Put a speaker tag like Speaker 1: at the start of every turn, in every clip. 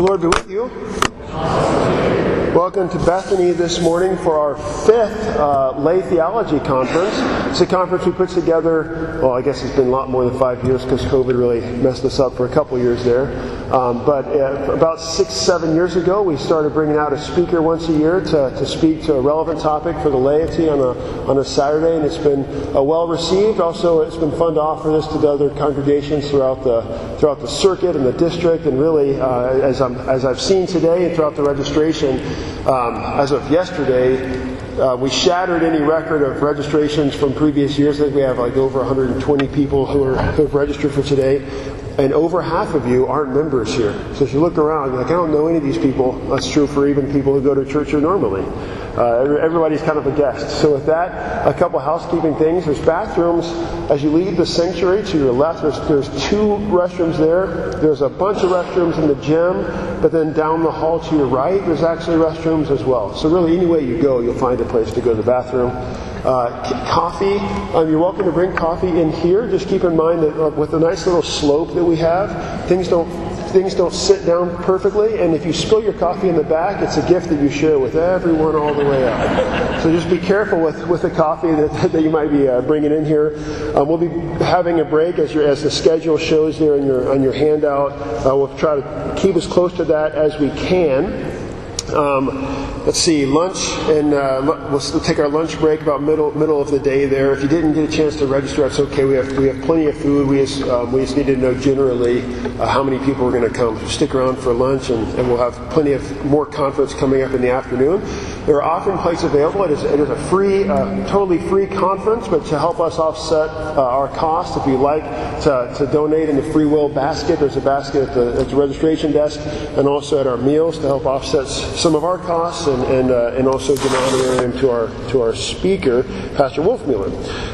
Speaker 1: The Lord be with you. Welcome to Bethany this morning for our fifth uh, Lay Theology Conference. It's a conference we put together, well, I guess it's been a lot more than five years because COVID really messed us up for a couple years there. Um, but uh, about six, seven years ago, we started bringing out a speaker once a year to, to speak to a relevant topic for the laity on a, on a Saturday, and it's been uh, well received. Also, it's been fun to offer this to the other congregations throughout the, throughout the circuit and the district, and really, uh, as, I'm, as I've seen today and throughout the registration, um, as of yesterday, uh, we shattered any record of registrations from previous years. I think we have like over 120 people who, are, who have registered for today. And over half of you aren't members here. So if you look around, you're like, I don't know any of these people. That's true for even people who go to church here normally. Uh, everybody's kind of a guest. So with that, a couple housekeeping things. There's bathrooms as you leave the sanctuary to your left. There's, there's two restrooms there. There's a bunch of restrooms in the gym, but then down the hall to your right, there's actually restrooms as well. So really, any way you go, you'll find a place to go to the bathroom. Uh, coffee, um, you're welcome to bring coffee in here. Just keep in mind that uh, with the nice little slope that we have, things don't things don't sit down perfectly, and if you spill your coffee in the back, it's a gift that you share with everyone all the way up. So just be careful with, with the coffee that, that you might be uh, bringing in here. Um, we'll be having a break as, your, as the schedule shows there on your, on your handout. Uh, we'll try to keep as close to that as we can. Um, let's see, lunch, and uh, we'll take our lunch break about middle middle of the day there. If you didn't get a chance to register, that's okay. We have we have plenty of food. We just um, we just need to know generally uh, how many people are going to come. So stick around for lunch, and, and we'll have plenty of more conference coming up in the afternoon. There are offering plates available. It is, it is a free, uh, totally free conference, but to help us offset uh, our cost, if you'd like to, to donate in the free will basket, there's a basket at the, at the registration desk, and also at our meals to help offset some of our costs and and, uh, and also give honorarium to our to our speaker, Pastor Wolfmueller.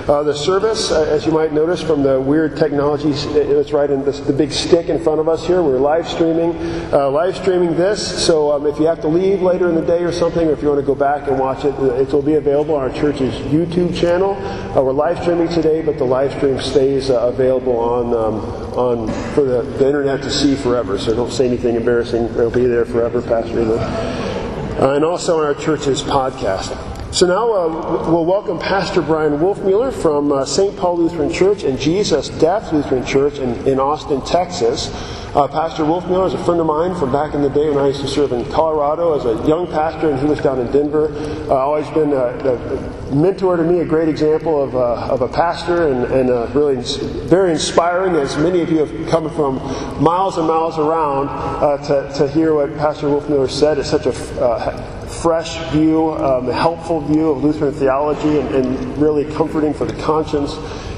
Speaker 1: Uh, the service, uh, as you might notice from the weird technology, it's right in this, the big stick in front of us here. We're live streaming, uh, live streaming this. So um, if you have to leave later in the day or something, or if you want to go back and watch it, it will be available on our church's YouTube channel. Uh, we're live streaming today, but the live stream stays uh, available on um, on for the, the, internet to see forever. So don't say anything embarrassing. It'll be there forever, Pastor. And also our church's podcast. So now uh, we'll welcome Pastor Bryan Wolfmueller from uh, St. Paul Lutheran Church and Jesus Death Lutheran Church in, in Austin, Texas. Uh, pastor Wolfmueller is a friend of mine from back in the day when I used to serve in Colorado as a young pastor, and he was down in Denver. Uh, always been a, a, mentor to me, a great example of, uh, of a pastor, and, and uh, really very inspiring. As many of you have come from miles and miles around uh, to, to hear what Pastor Wolfmueller said. It's such a uh, fresh view, um, a helpful view of Lutheran theology, and, and really comforting for the conscience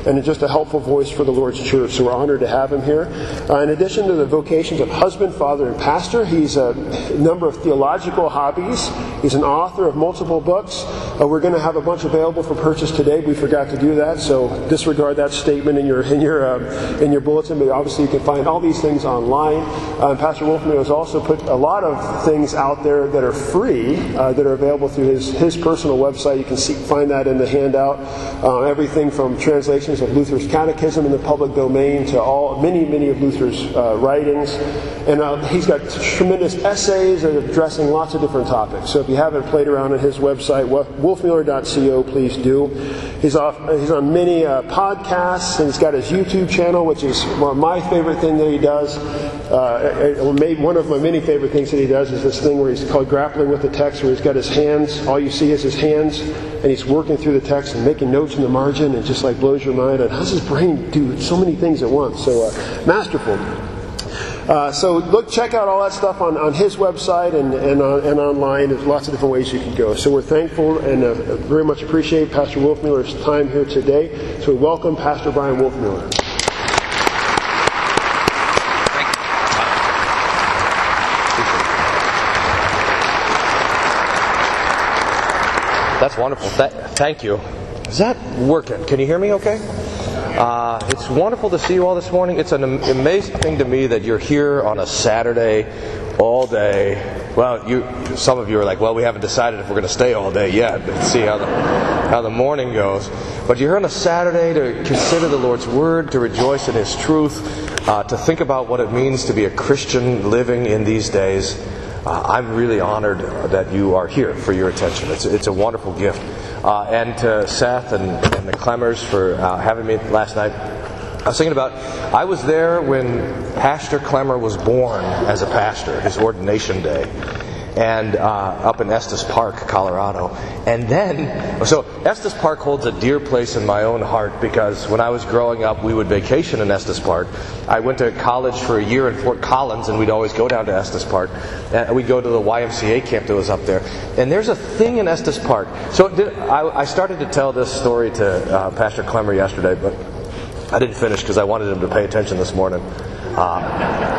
Speaker 1: and just a helpful voice for the Lord's church. So we're honored to have him here. Uh, in addition to the vocations of husband, father, and pastor, he's a number of theological hobbies. He's an author of multiple books. Uh, we're going to have a bunch available for purchase today. We forgot to do that, so disregard that statement in your in your uh, in your bulletin. But obviously, you can find all these things online. Uh, Pastor Wolfman has also put a lot of things out there that are free uh, that are available through his his personal website. You can see, find that in the handout. Uh, everything from translations of Luther's catechism in the public domain to all many, many of Luther's uh, writings. And uh, he's got tremendous essays addressing lots of different topics. So if you haven't played around on his website, wolfmueller.co, please do. He's, off, he's on many uh, podcasts, and he's got his YouTube channel, which is one of my favorite thing that he does. Uh, one of my many favorite things that he does is this thing where he's called Grappling with the Text, where he's got his hands, all you see is his hands, and he's working through the text and making notes in the margin, and just like blows your mind. And how does his brain do so many things at once? So uh, masterful. Uh, so look, check out all that stuff on, on his website and, and, uh, and online. There's lots of different ways you can go. So we're thankful and uh, very much appreciate Pastor Wolfmueller's time here today. So we welcome Pastor Bryan Wolfmueller.
Speaker 2: That's wonderful. Th- thank you. Is that working? Can you hear me okay? Uh, it's wonderful to see you all this morning. It's an amazing thing to me that you're here on a Saturday all day Well, you, some of you are like, well, we haven't decided if we're going to stay all day yet. Let's see how the, how the morning goes. But you're here on a Saturday to consider the Lord's Word, to rejoice in His truth, uh, to think about what it means to be a Christian living in these days. Uh, I'm really honored that you are here for your attention. It's, it's a wonderful gift. Uh, and to Seth and, and the Clemmers for uh, having me last night. I was thinking about, I was there when Pastor Clemmer was born as a pastor, his ordination day, and uh, up in Estes Park, Colorado. And then, so Estes Park holds a dear place in my own heart because when I was growing up, we would vacation in Estes Park. I went to college for a year in Fort Collins, and we'd always go down to Estes Park. And we'd go to the YMCA camp that was up there. And there's a thing in Estes Park. So did, I, I, started to tell this story to uh, Pastor Clemmer yesterday, but I didn't finish because I wanted him to pay attention this morning. Uh,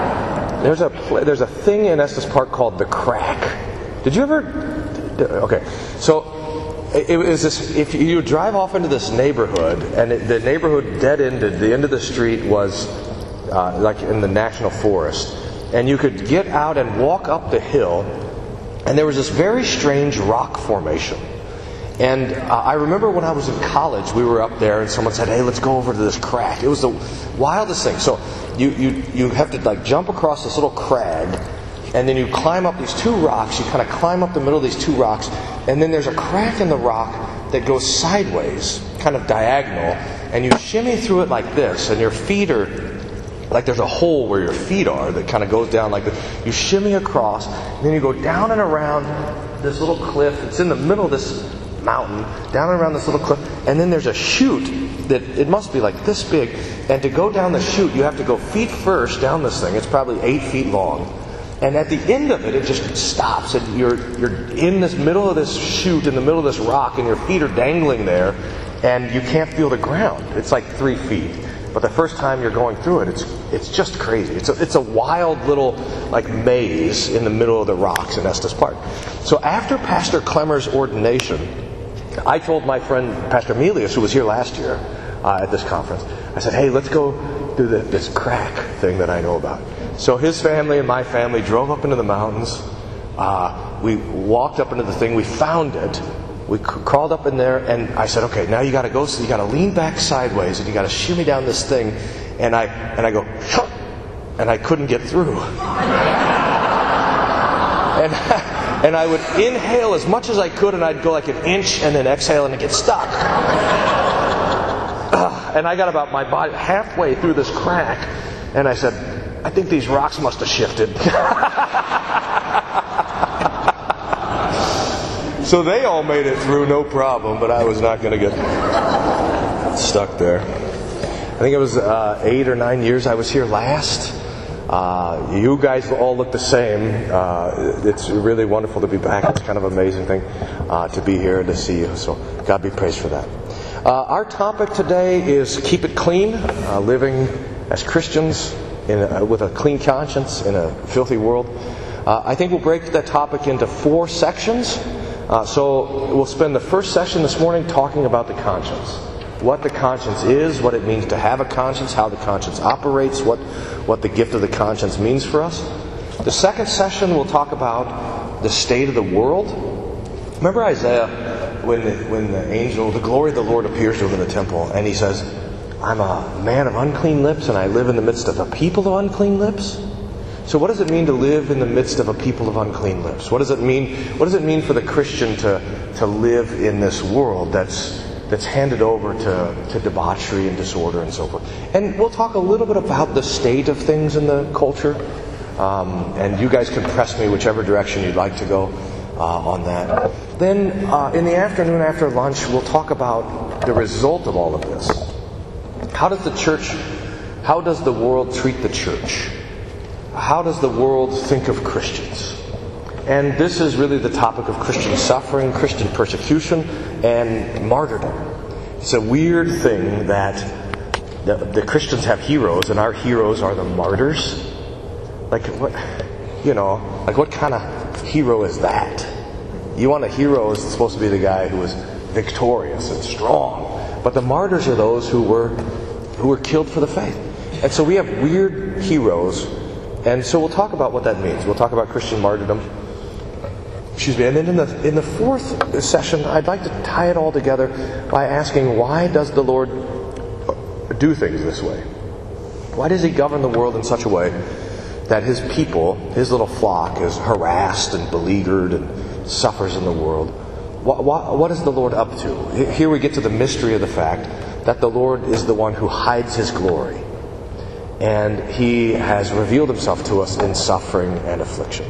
Speaker 2: there's a there's a thing in Estes Park called the crack. Did you ever? Okay, so it was this. If you drive off into this neighborhood, and it, the neighborhood dead ended, the end of the street was uh, like in the national forest, and you could get out and walk up the hill, and there was this very strange rock formation. And uh, I remember when I was in college, we were up there, and someone said, "Hey, let's go over to this crack." It was the wildest thing. So you you you have to like jump across this little crag, and then you climb up these two rocks. You kind of climb up the middle of these two rocks, and then there's a crack in the rock that goes sideways, kind of diagonal, and you shimmy through it like this, and your feet are like there's a hole where your feet are that kind of goes down like this. You shimmy across, and then you go down and around this little cliff. It's in the middle of this mountain, down around this little cliff, and then there's a chute that it must be like this big. And to go down the chute, you have to go feet first down this thing. It's probably eight feet long. And at the end of it, it just stops, and you're you're in this middle of this chute, in the middle of this rock, and your feet are dangling there, and you can't feel the ground. It's like three feet. But the first time you're going through it, it's it's just crazy. It's a, it's a wild little like maze in the middle of the rocks in Estes Park. So after Pastor Clemmer's ordination, I told my friend Pastor Emilius, who was here last year uh, at this conference, I said, "Hey, let's go do the, this crack thing that I know about." So his family and my family drove up into the mountains. Uh, we walked up into the thing. We found it. We crawled up in there, and I said, "Okay, now you got to go. So you got to lean back sideways, and you got to shimmy down this thing." And I and I go, and I couldn't get through. and and I would inhale as much as I could, and I'd go like an inch, and then exhale, and it get stuck. and I got about my body halfway through this crack, and I said, "I think these rocks must have shifted." so they all made it through, no problem, but I was not going to get stuck there. I think it was uh, eight or nine years I was here last. Uh, you guys all look the same. Uh, it's really wonderful to be back. It's kind of an amazing thing uh, to be here and to see you. So God be praised for that. Uh, our topic today is keep it clean, uh, living as Christians a, with a clean conscience in a filthy world. Uh, I think we'll break that topic into four sections. so we'll spend the first session this morning talking about the conscience what the conscience is, what it means to have a conscience, how the conscience operates, what, what the gift of the conscience means for us. The second session we'll talk about the state of the world. Remember Isaiah when the, when the angel, the glory of the Lord appears to him in the temple, and he says, I'm a man of unclean lips, and I live in the midst of a people of unclean lips? So, what does it mean to live in the midst of a people of unclean lips? What does it mean? What does it mean for the Christian to, to live in this world that's that's handed over to, to debauchery and disorder and so forth. And we'll talk a little bit about the state of things in the culture. Um, and you guys can press me whichever direction you'd like to go uh, on that. Then uh, in the afternoon after lunch, we'll talk about the result of all of this. How does the church, how does the world treat the church? How does the world think of Christians? And this is really the topic of Christian suffering, Christian persecution, and martyrdom. It's a weird thing that the, the Christians have heroes, and our heroes are the martyrs. Like, what, you know, like what kind of hero is that? You want a hero is supposed to be the guy who is victorious and strong. But the martyrs are those who were who were killed for the faith. And so we have weird heroes. And so we'll talk about what that means. We'll talk about Christian martyrdom. Excuse me. And then in the in the fourth session, I'd like to tie it all together by asking why does the Lord do things this way? Why does He govern the world in such a way that His people, His little flock, is harassed and beleaguered and suffers in the world? What, what, what is the Lord up to? Here we get to the mystery of the fact that the Lord is the one who hides His glory, and He has revealed Himself to us in suffering and affliction.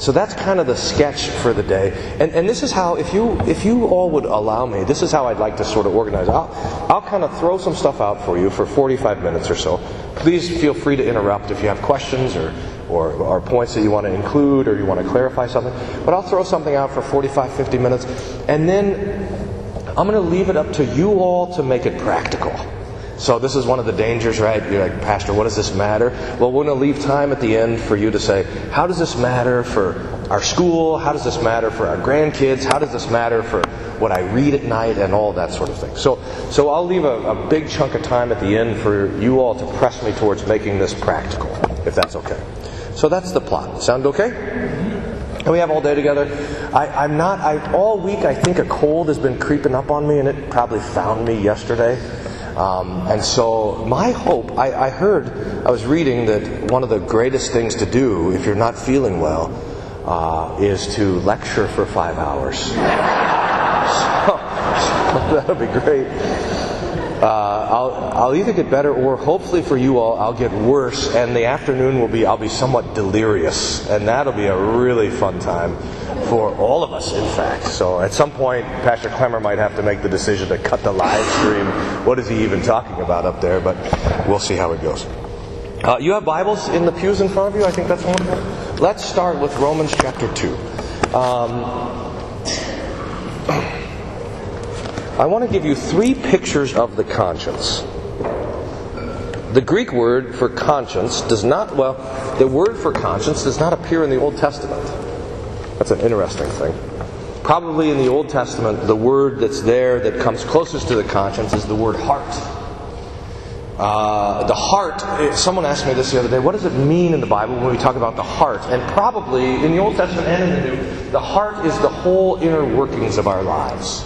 Speaker 2: So that's kind of the sketch for the day. And, and this is how, if you, if you all would allow me, this is how I'd like to sort of organize. I'll, I'll kind of throw some stuff out for you for 45 minutes or so. Please feel free to interrupt if you have questions or, or, or points that you want to include or you want to clarify something. But I'll throw something out for 45, 50 minutes. And then I'm going to leave it up to you all to make it practical. So this is one of the dangers, right? You're like, Pastor, what does this matter? Well, we're going to leave time at the end for you to say, how does this matter for our school? How does this matter for our grandkids? How does this matter for what I read at night and all that sort of thing? So, so I'll leave a, a big chunk of time at the end for you all to press me towards making this practical, if that's okay. So that's the plot. Sound okay? And we have all day together. I, am not. I, all week, I think a cold has been creeping up on me, and it probably found me yesterday. Um, and so, my hope, I, I, heard, I was reading that one of the greatest things to do if you're not feeling well uh, is to lecture for five hours. so, that'll be great. Uh, I'll, I'll either get better or hopefully for you all, I'll get worse, and the afternoon will be, I'll be somewhat delirious, and that'll be a really fun time for all of us, in fact. So at some point, Pastor Clemmer might have to make the decision to cut the live stream. What is he even talking about up there? But we'll see how it goes. Uh, you have Bibles in the pews in front of you? I think that's one. Let's start with Romans chapter 2. Um, I want to give you three pictures of the conscience. The Greek word for conscience does not, well, the word for conscience does not appear in the Old Testament. That's an interesting thing. Probably in the Old Testament, the word that's there that comes closest to the conscience is the word heart. Uh, the heart, someone asked me this the other day, what does it mean in the Bible when we talk about the heart? And probably in the Old Testament and in the New, the heart is the whole inner workings of our lives.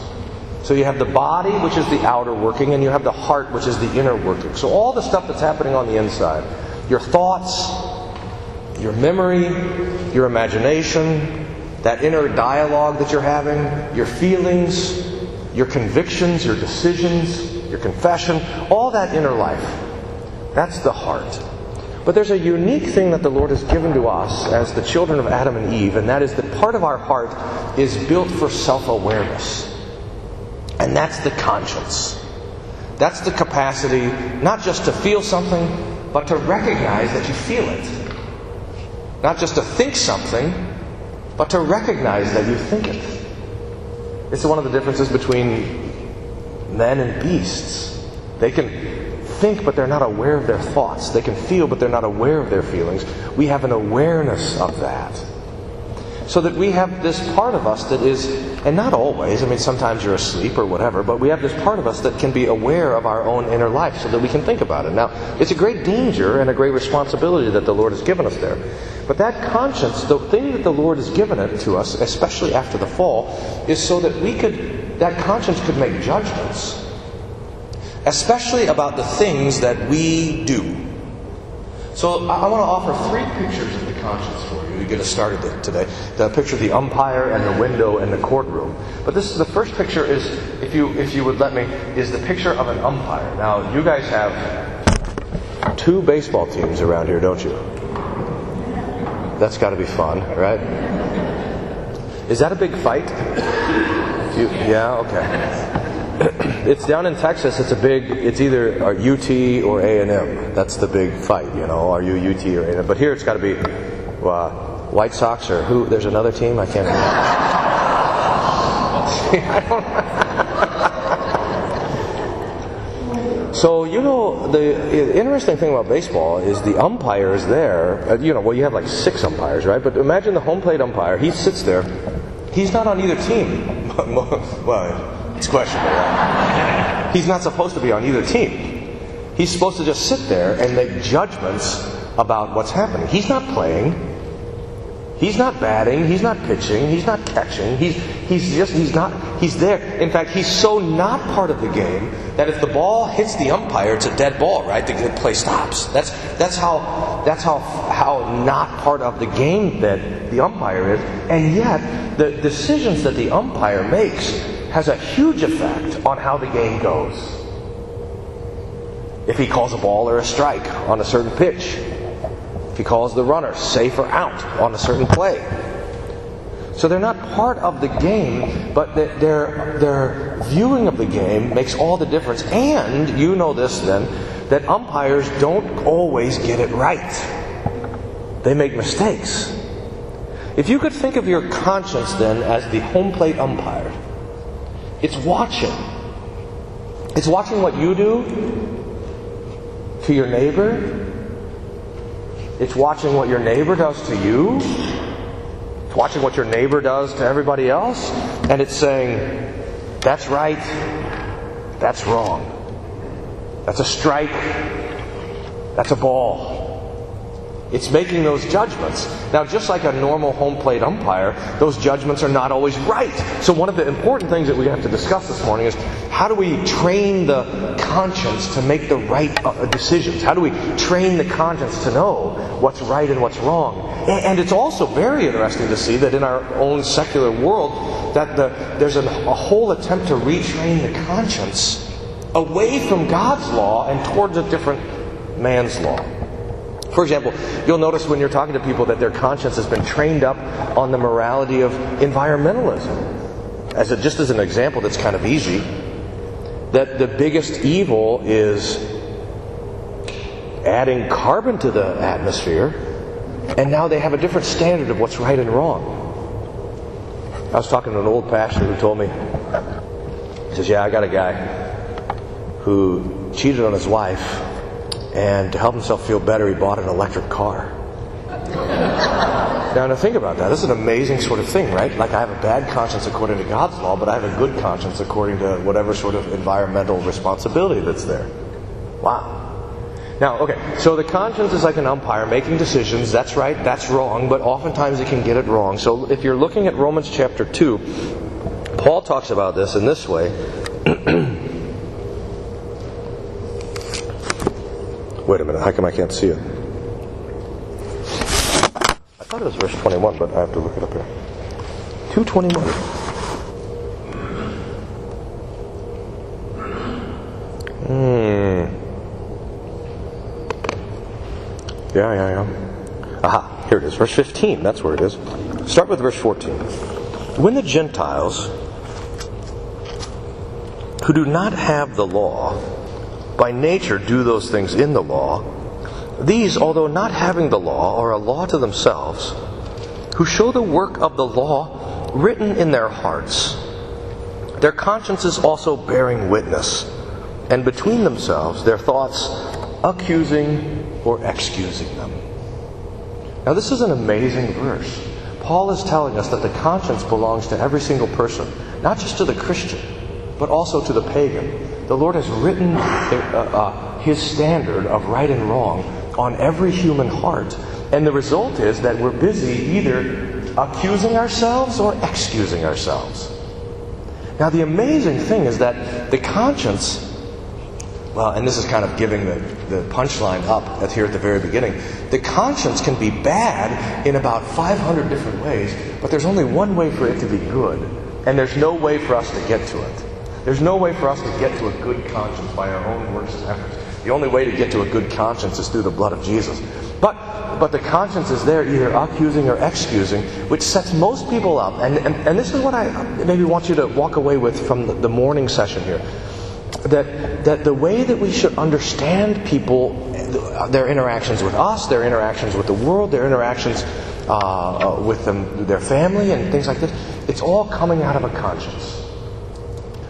Speaker 2: So you have the body, which is the outer working, and you have the heart, which is the inner working. So all the stuff that's happening on the inside your thoughts, your memory, your imagination, that inner dialogue that you're having, your feelings, your convictions, your decisions, your confession, all that inner life. That's the heart. But there's a unique thing that the Lord has given to us as the children of Adam and Eve, and that is that part of our heart is built for self awareness. And that's the conscience. That's the capacity not just to feel something, but to recognize that you feel it. Not just to think something, but to recognize that you think it. It's one of the differences between men and beasts. They can think, but they're not aware of their thoughts. They can feel, but they're not aware of their feelings. We have an awareness of that so that we have this part of us that is, and not always, I mean, sometimes you're asleep or whatever, but we have this part of us that can be aware of our own inner life so that we can think about it. Now, it's a great danger and a great responsibility that the Lord has given us there. But that conscience, the thing that the Lord has given it to us, especially after the fall, is so that we could, that conscience could make judgments, especially about the things that we do. So I, want to offer three pictures of the conscience to get us started today. The picture of the umpire and the window and the courtroom. But this is the first picture is, if you if you would let me, is the picture of an umpire. Now you guys have two baseball teams around here, don't you? That's got to be fun, right? Is that a big fight? You, yeah, okay. it's down in Texas. It's a big. It's either UT or A and M. That's the big fight. You know, are you UT or A and M? But here it's got to be uh, White Sox or who? There's another team. I can't remember. so you know the interesting thing about baseball is the umpire is there. Uh, you know, well you have like six umpires, right? But imagine the home plate umpire. He sits there. He's not on either team. well it's questionable. Right? He's not supposed to be on either team. He's supposed to just sit there and make judgments about what's happening. He's not playing. He's not batting, he's not pitching, he's not catching, he's, he's just, he's not, he's there. In fact, he's so not part of the game that if the ball hits the umpire, it's a dead ball, right? The play stops. That's, that's how, that's how, how not part of the game that the umpire is. And yet, the decisions that the umpire makes has a huge effect on how the game goes. If he calls a ball or a strike on a certain pitch, he calls the runner safe or out on a certain play. So they're not part of the game, but their, their viewing of the game makes all the difference. And you know this then, that umpires don't always get it right. They make mistakes. If you could think of your conscience then as the home plate umpire, it's watching. It's watching what you do to your neighbor, it's watching what your neighbor does to you. It's watching what your neighbor does to everybody else. And it's saying, that's right, that's wrong. That's a strike, that's a ball. It's making those judgments. Now, just like a normal home plate umpire, those judgments are not always right. So, one of the important things that we have to discuss this morning is how do we train the conscience to make the right uh, decisions? How do we train the conscience to know what's right and what's wrong? And it's also very interesting to see that in our own secular world, that the, there's a, a whole attempt to retrain the conscience away from God's law and towards a different man's law. For example, you'll notice when you're talking to people that their conscience has been trained up on the morality of environmentalism. As a, just as an example that's kind of easy, that the biggest evil is adding carbon to the atmosphere, and now they have a different standard of what's right and wrong. I was talking to an old pastor who told me, he says, Yeah, I got a guy who cheated on his wife and to help himself feel better, he bought an electric car. now, to think about that, this is an amazing sort of thing, right? Like, I have a bad conscience according to God's law, but I have a good conscience according to whatever sort of environmental responsibility that's there. Wow. Now, okay, so the conscience is like an umpire making decisions. That's right, that's wrong, but oftentimes it can get it wrong. So if you're looking at Romans chapter 2, Paul talks about this in this way. Wait a minute, how come I can't see it? I thought it was verse 21, but I have to look it up here. 221. Hmm. Yeah, yeah, yeah. Aha, here it is. Verse 15, that's where it is. Start with verse 14. When the Gentiles, who do not have the law, by nature do those things in the law, these, although not having the law, are a law to themselves, who show the work of the law written in their hearts, their consciences also bearing witness, and between themselves their thoughts accusing or excusing them. Now, this is an amazing verse. Paul is telling us that the conscience belongs to every single person, not just to the Christian, but also to the pagan. The Lord has written uh, uh, His standard of right and wrong on every human heart. And the result is that we're busy either accusing ourselves or excusing ourselves. Now, the amazing thing is that the conscience, well, and this is kind of giving the, the punchline up here at the very beginning, the conscience can be bad in about 500 different ways, but there's only one way for it to be good, and there's no way for us to get to it. There's no way for us to get to a good conscience by our own works and efforts. The only way to get to a good conscience is through the blood of Jesus. But but the conscience is there either accusing or excusing, which sets most people up. And, and, and this is what I maybe want you to walk away with from the, the morning session here. That, that the way that we should understand people, their interactions with us, their interactions with the world, their interactions uh, uh with them, their family, and things like this, it's all coming out of a conscience.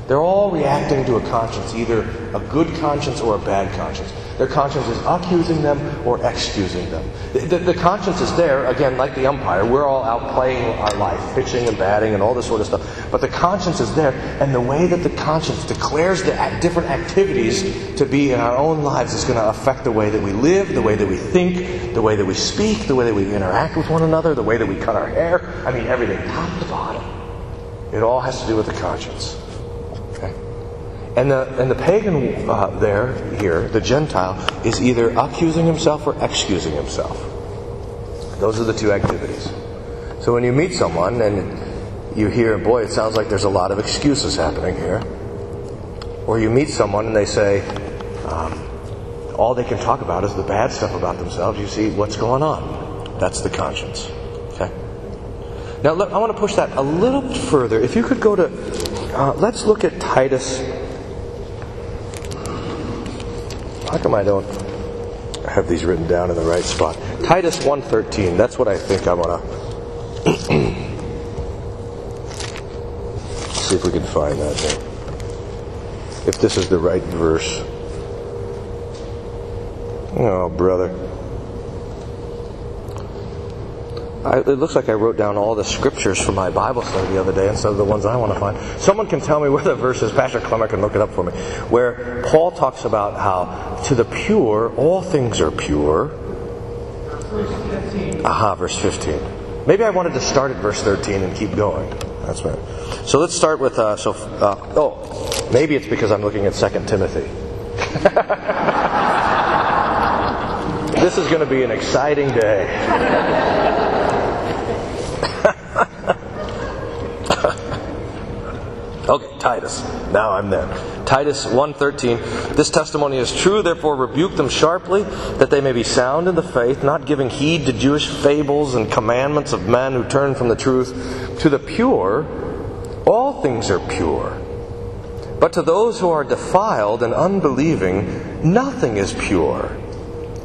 Speaker 2: They're all reacting to a conscience, either a good conscience or a bad conscience. Their conscience is accusing them or excusing them. The, the, the, conscience is there, again, like the umpire. We're all out playing our life, pitching and batting and all this sort of stuff. But the conscience is there, and the way that the conscience declares the different activities to be in our own lives is going to affect the way that we live, the way that we think, the way that we speak, the way that we interact with one another, the way that we cut our hair. I mean, everything, top to bottom. It all has to do with the conscience. And the, and the pagan uh, there, here, the Gentile, is either accusing himself or excusing himself. Those are the two activities. So when you meet someone and you hear, boy, it sounds like there's a lot of excuses happening here. Or you meet someone and they say, um, all they can talk about is the bad stuff about themselves. You see what's going on. That's the conscience. Okay? Now, look, I want to push that a little further. If you could go to, uh, let's look at Titus how come I don't have these written down in the right spot? Titus 1.13. That's what I think I want to... see if we can find that there. If this is the right verse. Oh, brother. I, it looks like I wrote down all the scriptures for my Bible study the other day instead of the ones I want to find. Someone can tell me where the verse is. Pastor Clemmer can look it up for me. Where Paul talks about how to the pure all things are pure. Aha, verse 15. Maybe I wanted to start at verse 13 and keep going. That's right. So let's start with. Uh, so, uh, oh, maybe it's because I'm looking at 2 Timothy. this is going to be an exciting day. Okay, Titus. Now I'm there. Titus 1:13. This testimony is true, therefore rebuke them sharply, that they may be sound in the faith, not giving heed to Jewish fables and commandments of men who turn from the truth. To the pure, all things are pure. But to those who are defiled and unbelieving, nothing is pure.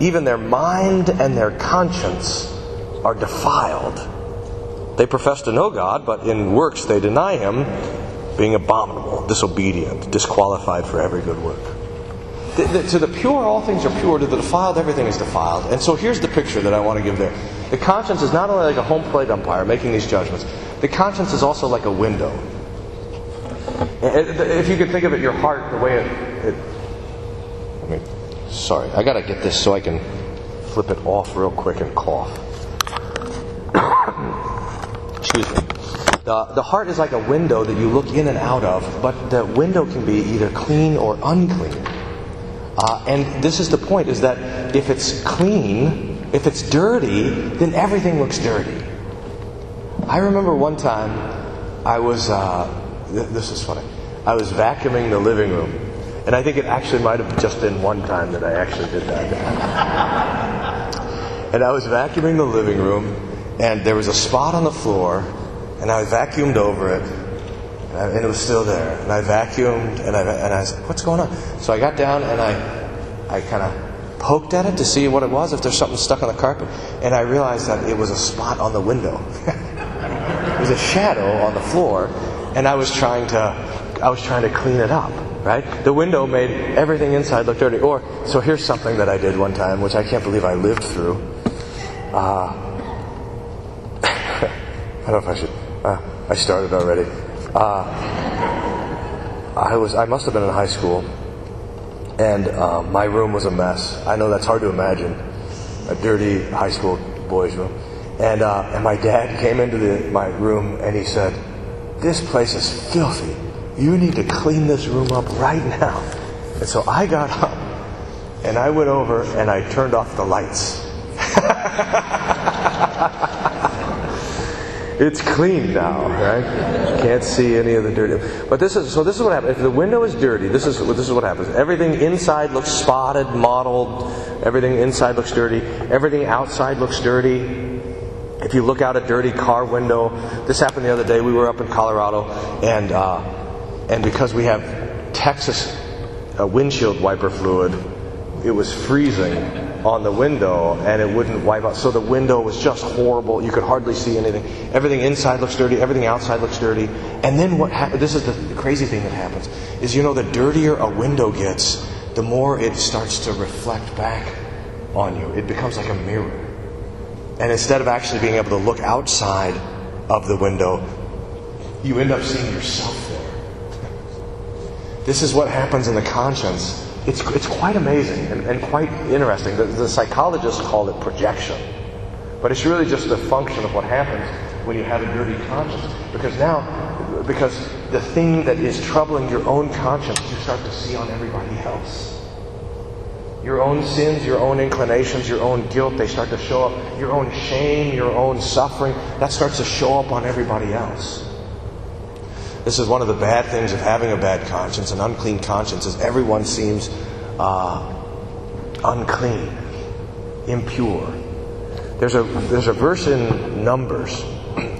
Speaker 2: Even their mind and their conscience are defiled. They profess to know God, but in works they deny Him being abominable, disobedient, disqualified for every good work. The, the, to the pure, all things are pure. To the defiled, everything is defiled. And so here's the picture that I want to give there. The conscience is not only like a home plate umpire making these judgments, the conscience is also like a window. If you could think of it, your heart, the way it. it I mean, sorry, I got to get this so I can flip it off real quick and cough. Excuse me. The, the heart is like a window that you look in and out of, but the window can be either clean or unclean. Uh, and this is the point: is that if it's clean, if it's dirty, then everything looks dirty. I remember one time I was. Uh, th- this is funny. I was vacuuming the living room, and I think it actually might have just been one time that I actually did that. and I was vacuuming the living room, and there was a spot on the floor and I vacuumed over it, and it was still there. And I vacuumed, and I, and I said, What's going on? So I got down and I, I kind of poked at it to see what it was, if there's something stuck on the carpet. And I realized that it was a spot on the window. it was a shadow on the floor, and I was trying to, I was trying to clean it up. Right? The window made everything inside look dirty. Or, so here's something that I did one time, which I can't believe I lived through. Uh, I don't know if I should uh, I started already. Uh, I was I must have been in high school, and uh, my room was a mess. I know that's hard to imagine, a dirty high school boys' room. And uh, and my dad came into the, my room and he said, "This place is filthy. You need to clean this room up right now." And so I got up and I went over and I turned off the lights. It's clean now, right? Can't see any of the dirt. But this is so. This is what happens. If the window is dirty, this is this is what happens. Everything inside looks spotted, mottled. Everything inside looks dirty. Everything outside looks dirty. If you look out a dirty car window, this happened the other day. We were up in Colorado, and uh, and because we have Texas uh, windshield wiper fluid, it was freezing on the window and it wouldn't wipe out. So the window was just horrible. You could hardly see anything. Everything inside looks dirty. Everything outside looks dirty. And then what happens, this is the crazy thing that happens, is you know, the dirtier a window gets, the more it starts to reflect back on you. It becomes like a mirror. And instead of actually being able to look outside of the window, you end up seeing yourself there. This is what happens in the conscience. It's, it's quite amazing and, and quite interesting. The, the psychologists call it projection. But it's really just a function of what happens when you have a dirty conscience. Because now, because the thing that is troubling your own conscience, you start to see on everybody else. Your own sins, your own inclinations, your own guilt, they start to show up. Your own shame, your own suffering, that starts to show up on everybody else. This is one of the bad things of having a bad conscience, an unclean conscience, is everyone seems uh, unclean, impure. There's a, there's a verse in Numbers.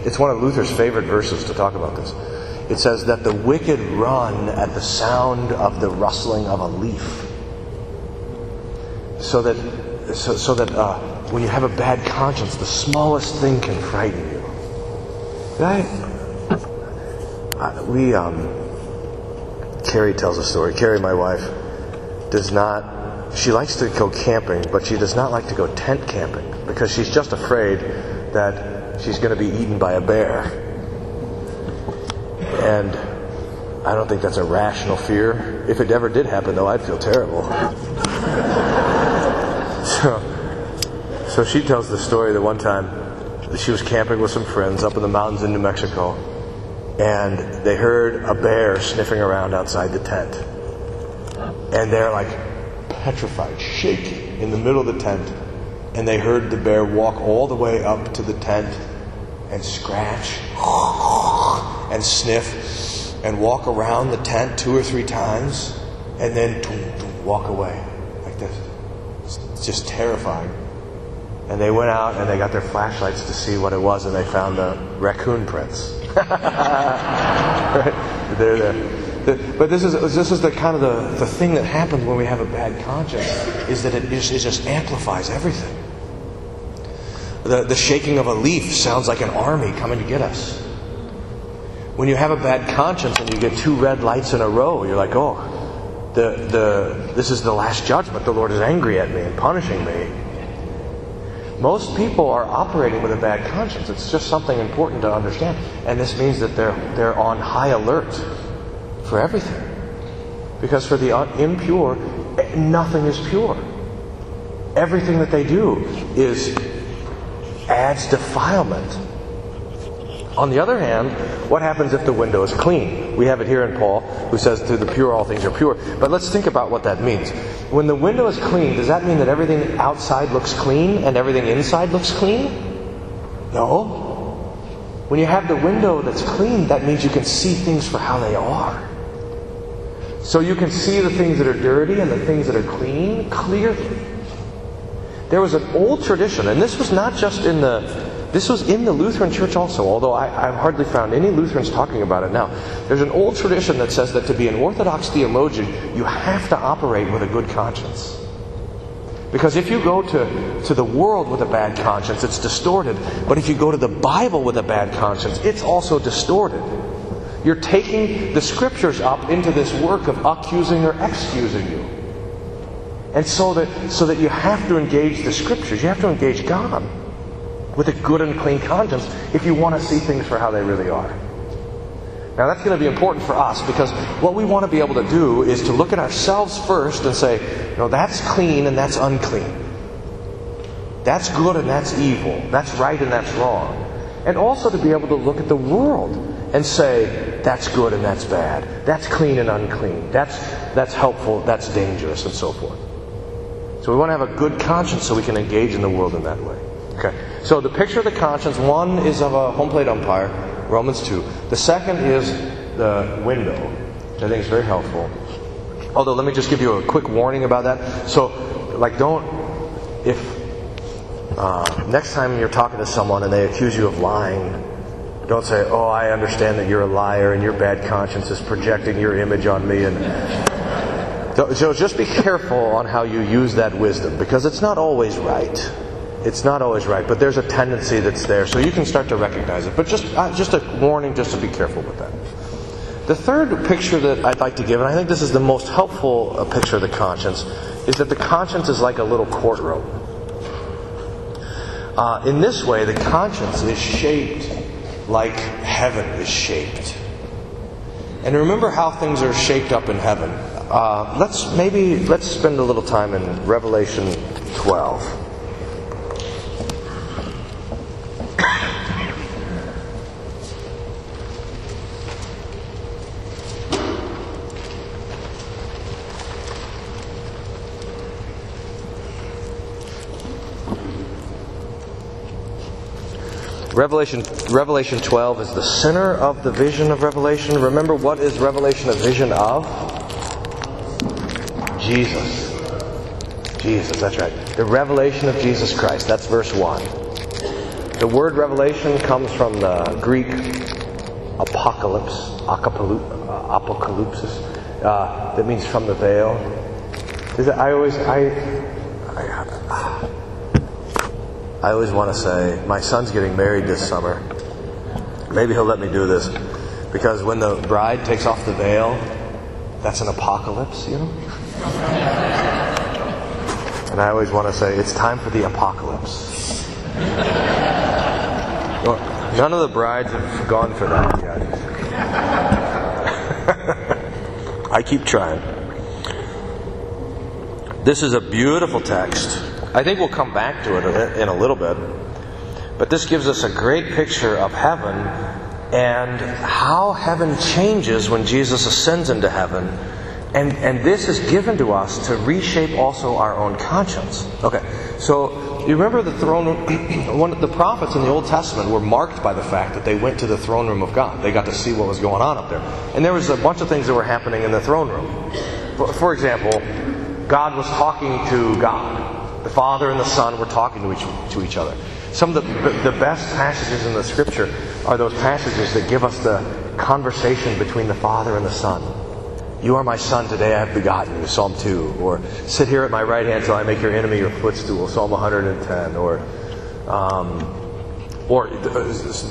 Speaker 2: It's one of Luther's favorite verses to talk about this. It says that the wicked run at the sound of the rustling of a leaf so that so, so that uh, when you have a bad conscience, the smallest thing can frighten you. I, I, we um, Carrie tells a story. Carrie, my wife, does not. She likes to go camping, but she does not like to go tent camping because she's just afraid that she's going to be eaten by a bear. And I don't think that's a rational fear. If it ever did happen, though, I'd feel terrible. So, so she tells the story that one time she was camping with some friends up in the mountains in New Mexico, and they heard a bear sniffing around outside the tent. And they're like petrified, shaking in the middle of the tent. And they heard the bear walk all the way up to the tent and scratch and sniff and walk around the tent two or three times and then walk away like this. It's just terrifying. And they went out and they got their flashlights to see what it was, and they found the raccoon prints. Right? They're there. but this is this is the kind of the, the thing that happens when we have a bad conscience is that it just, it just amplifies everything. The, the shaking of a leaf sounds like an army coming to get us. When you have a bad conscience and you get two red lights in a row, you're like, oh, the, the, this is the last judgment. The Lord is angry at me and punishing me. Most people are operating with a bad conscience. It's just something important to understand. And this means that they're, they're on high alert for everything. Because for the impure, eh, nothing is pure. Everything that they do is adds defilement on the other hand, what happens if the window is clean? We have it here in Paul, who says, To the pure, all things are pure. But let's think about what that means. When the window is clean, does that mean that everything outside looks clean and everything inside looks clean? No. When you have the window that's clean, that means you can see things for how they are. So you can see the things that are dirty and the things that are clean clearly. There was an old tradition, and this was not just in the this was in the Lutheran Church also, although I, have hardly found any Lutherans talking about it now. There's an old tradition that says that to be an Orthodox theologian, you have to operate with a good conscience. Because if you go to, to the world with a bad conscience, it's distorted. But if you go to the Bible with a bad conscience, it's also distorted. You're taking the scriptures up into this work of accusing or excusing you. And so that, so that you have to engage the scriptures, you have to engage God with a good and clean conscience if you want to see things for how they really are. Now, that's going to be important for us because what we want to be able to do is to look at ourselves first and say, no, that's clean and that's unclean. That's good and that's evil. That's right and that's wrong. And also to be able to look at the world and say, that's good and that's bad. That's clean and unclean. That's, that's helpful, that's dangerous, and so forth. So we want to have a good conscience so we can engage in the world in that way. Okay. So the picture of the conscience, one is of a home plate umpire, Romans 2. The second is the window, which I think is very helpful. Although, let me just give you a quick warning about that. So, like, don't, if uh, next time you're talking to someone and they accuse you of lying, don't say, "Oh, I understand that you're a liar and your bad conscience is projecting your image on me." And so, just be careful on how you use that wisdom because it's not always right it's not always right, but there's a tendency that's there, so you can start to recognize it. But just uh, just a warning, just to be careful with that. The third picture that I'd like to give, and I think this is the most helpful uh, picture of the conscience, is that the conscience is like a little courtroom. Uh, in this way, the conscience is shaped like heaven is shaped. And remember how things are shaped up in heaven. Uh, let's maybe let's spend a little time in Revelation 12. Revelation, Revelation 12 is the center of the vision of Revelation. Remember, what is Revelation a vision of? Jesus. Jesus, that's right. The revelation of Jesus Christ. That's verse 1. The word revelation comes from the Greek apocalypse, apocalypsis, uh, that means from the veil. I always, I I always want to say, my son's getting married this summer. Maybe he'll let me do this. Because when the bride takes off the veil, that's an apocalypse, you know? And I always want to say, it's time for the apocalypse. None of the brides have gone for that yet. I keep trying. This is a beautiful text. I think we'll come back to it in a little bit. But this gives us a great picture of heaven and how heaven changes when Jesus ascends into heaven. And, and this is given to us to reshape also our own conscience. Okay, so you remember the throne? One, the prophets in the Old Testament were marked by the fact that they went to the throne room of God. They got to see what was going on up there. And there was a bunch of things that were happening in the throne room. For, for example, God was talking to God. The Father and the Son were talking to each, to each other. Some of the, the best passages in the Scripture are those passages that give us the conversation between the Father and the Son. You are my Son, today I have begotten you, Psalm 2. Or sit here at my right hand till I make your enemy your footstool, Psalm 110. Or, um, or the,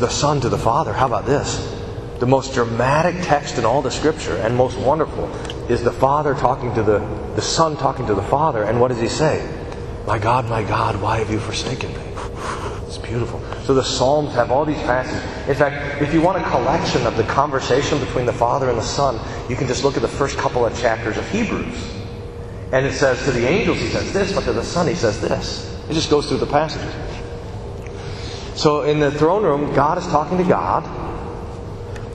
Speaker 2: the Son to the Father. How about this? The most dramatic text in all the Scripture and most wonderful is the Father talking to the, the Son talking to the Father. And what does he say? My God, my God, why have you forsaken me? It's beautiful. So the Psalms have all these passages. In fact, if you want a collection of the conversation between the Father and the Son, you can just look at the first couple of chapters of Hebrews. And it says to the angels, he says this, but to the Son, he says this. It just goes through the passages. So in the throne room, God is talking to God.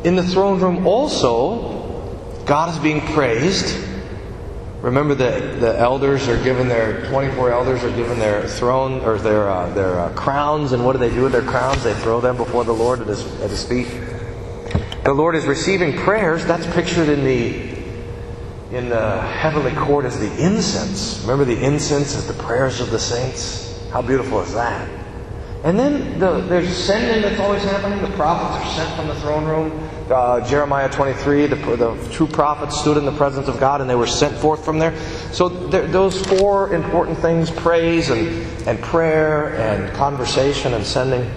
Speaker 2: In the throne room also, God is being praised. Remember that the elders are given their 24 elders are given their throne or their uh, their uh, crowns, and what do they do with their crowns? They throw them before the Lord at his at his feet. The Lord is receiving prayers. That's pictured in the in the heavenly court as the incense. Remember the incense is the prayers of the saints. How beautiful is that? And then the, there's sending that's always happening. The prophets are sent from the throne room. Uh, Jeremiah 23, the, the, true prophets stood in the presence of God and they were sent forth from there. So there, those four important things praise and, and prayer and conversation and sending.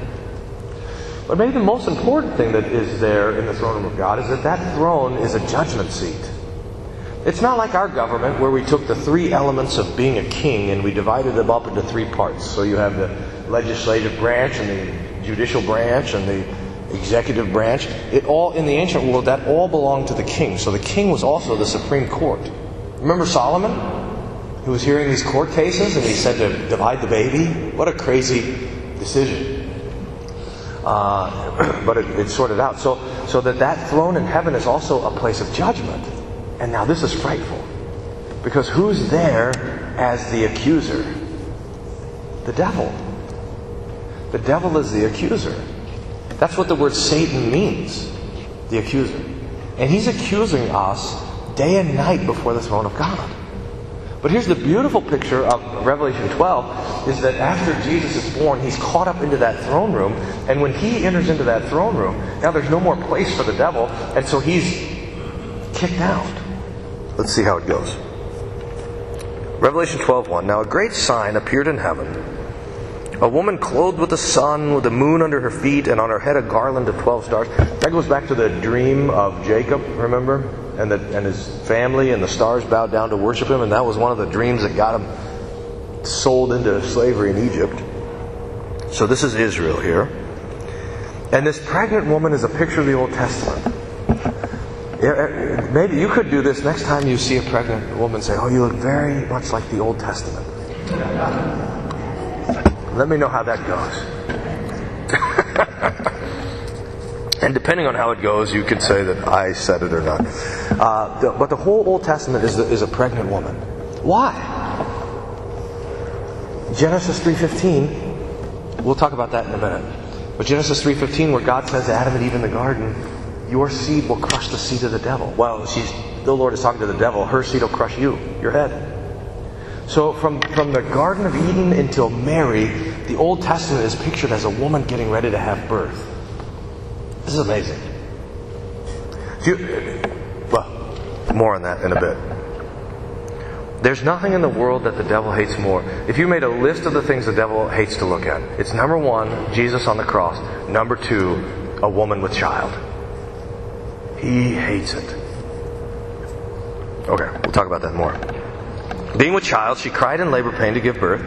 Speaker 2: But maybe the most important thing that is there in the throne room of God is that that throne is a judgment seat. It's not like our government where we took the three elements of being a king and we divided them up into three parts. So you have the legislative branch and the judicial branch and the executive branch. It all in the ancient world that all belonged to the king. So the king was also the supreme court. Remember Solomon, who was hearing these court cases and he said to divide the baby. What a crazy decision. Uh, but it, it sorted out. So, so that that throne in heaven is also a place of judgment. And now this is frightful. Because who's there as the accuser? The devil. The devil is the accuser. That's what the word Satan means, the accuser. And he's accusing us day and night before the throne of God. But here's the beautiful picture of Revelation 12 is that after Jesus is born, he's caught up into that throne room. And when he enters into that throne room, now there's no more place for the devil. And so he's kicked out. Let's see how it goes. Revelation 12:1. Now a great sign appeared in heaven A woman clothed with the sun, with the moon under her feet, and on her head a garland of 12 stars. That goes back to the dream of Jacob, remember? And, the, and his family, and the stars bowed down to worship him, and that was one of the dreams that got him sold into slavery in Egypt. So this is Israel here. And this pregnant woman is a picture of the Old Testament. Maybe you could do this next time you see a pregnant woman say, Oh, you look very much like the Old Testament. Let me know how that goes. and depending on how it goes, you could say that I said it or not. Uh, the, but the whole Old Testament is, the, is a pregnant woman. Why? Genesis 3.15, we'll talk about that in a minute. But Genesis 3.15, where God says to Adam and Eve in the garden, your seed will crush the seed of the devil. Well, she's, the Lord is talking to the devil. Her seed will crush you, your head. So, from, from the Garden of Eden until Mary, the Old Testament is pictured as a woman getting ready to have birth. This is amazing. You, well, more on that in a bit. There's nothing in the world that the devil hates more. If you made a list of the things the devil hates to look at, it's number one, Jesus on the cross. Number two, a woman with child. He hates it. Okay, we'll talk about that more. Being with child, she cried in labor pain to give birth.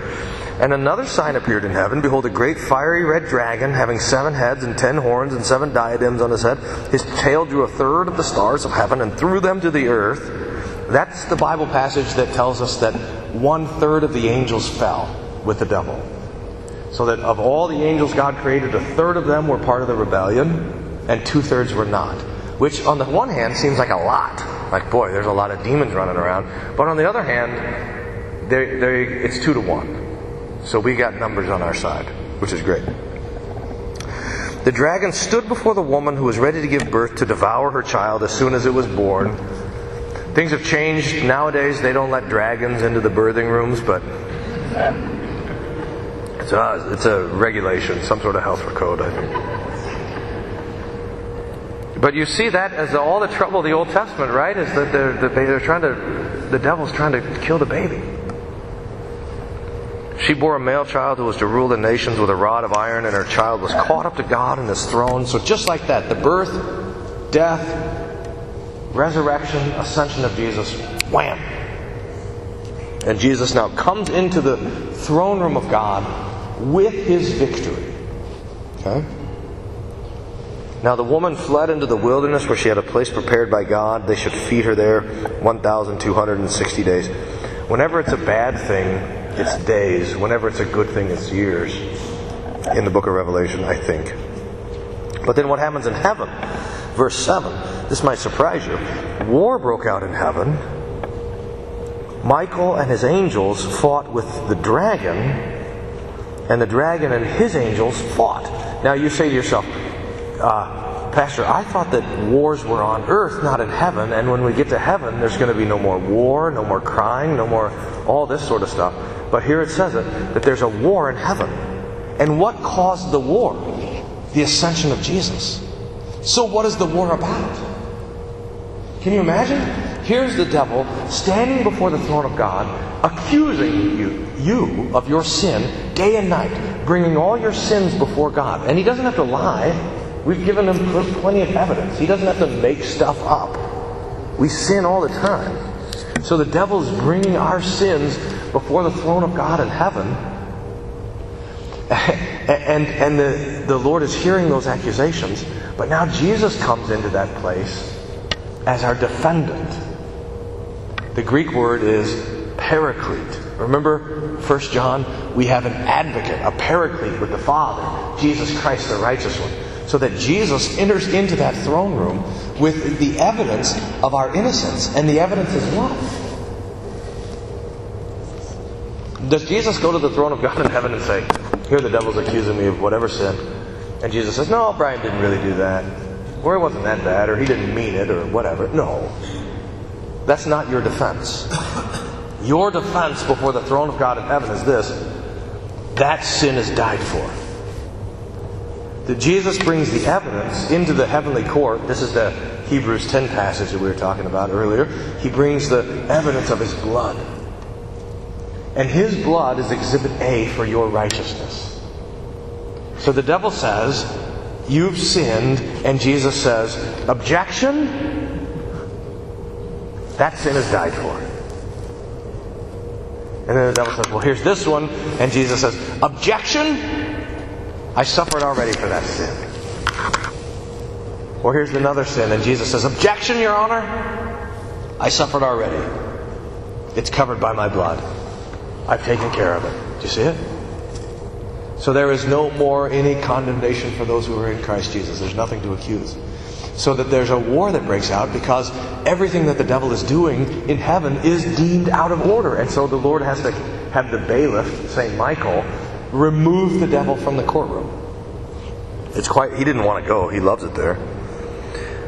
Speaker 2: And another sign appeared in heaven. Behold, a great fiery red dragon, having seven heads and ten horns and seven diadems on his head. His tail drew a third of the stars of heaven and threw them to the earth. That's the Bible passage that tells us that one third of the angels fell with the devil. So that of all the angels God created, a third of them were part of the rebellion, and two thirds were not. Which, on the one hand, seems like a lot. Like, boy, there's a lot of demons running around. But on the other hand, they're, they're, it's two to one. So we got numbers on our side, which is great. The dragon stood before the woman who was ready to give birth to devour her child as soon as it was born. Things have changed. Nowadays, they don't let dragons into the birthing rooms, but it's a, it's a regulation, some sort of health code, I think. But you see that as all the trouble of the Old Testament, right? Is that they're, they're trying to, the devil's trying to kill the baby. She bore a male child who was to rule the nations with a rod of iron, and her child was caught up to God and his throne. So just like that, the birth, death, resurrection, ascension of Jesus, wham! And Jesus now comes into the throne room of God with his victory. Okay? Now the woman fled into the wilderness where she had a place prepared by God. They should feed her there 1,260 days. Whenever it's a bad thing, it's days. Whenever it's a good thing, it's years. In the book of Revelation, I think. But then what happens in heaven? Verse 7. This might surprise you. War broke out in heaven. Michael and his angels fought with the dragon, and the dragon and his angels fought. Now you say to yourself, uh, Pastor, I thought that wars were on earth, not in heaven, and when we get to heaven, there's going to be no more war, no more crying, no more all this sort of stuff. But here it says it that there's a war in heaven. And what caused the war? The ascension of Jesus. So, what is the war about? Can you imagine? Here's the devil standing before the throne of God, accusing you, you of your sin day and night, bringing all your sins before God. And he doesn't have to lie. We've given him plenty of evidence. He doesn't have to make stuff up. We sin all the time. So the devil is bringing our sins before the throne of God in heaven. And, and the, the Lord is hearing those accusations. But now Jesus comes into that place as our defendant. The Greek word is paraclete. Remember 1 John? We have an advocate, a paraclete with the Father, Jesus Christ, the righteous one so that Jesus enters into that throne room with the evidence of our innocence. And the evidence is what? Does Jesus go to the throne of God in heaven and say, Here the devil's accusing me of whatever sin? And Jesus says, No, Bryan didn't really do that. Or it wasn't that bad, or he didn't mean it, or whatever. No. That's not your defense. Your defense before the throne of God in heaven is this that sin is died for that Jesus brings the evidence into the heavenly court. This is the Hebrews 10 passage that we were talking about earlier. He brings the evidence of his blood. And his blood is exhibit A for your righteousness. So the devil says, You've sinned, and Jesus says, Objection? That sin is died for. And then the devil says, Well, here's this one. And Jesus says, Objection? I suffered already for that sin. Or here's another sin. And Jesus says, Objection, Your Honor? I suffered already. It's covered by my blood. I've taken care of it. Do you see it? So there is no more any condemnation for those who are in Christ Jesus. There's nothing to accuse. So that there's a war that breaks out because everything that the devil is doing in heaven is deemed out of order. And so the Lord has to have the bailiff, St. Michael, remove the devil from the courtroom. It's quite, he didn't want to go. He loves it there.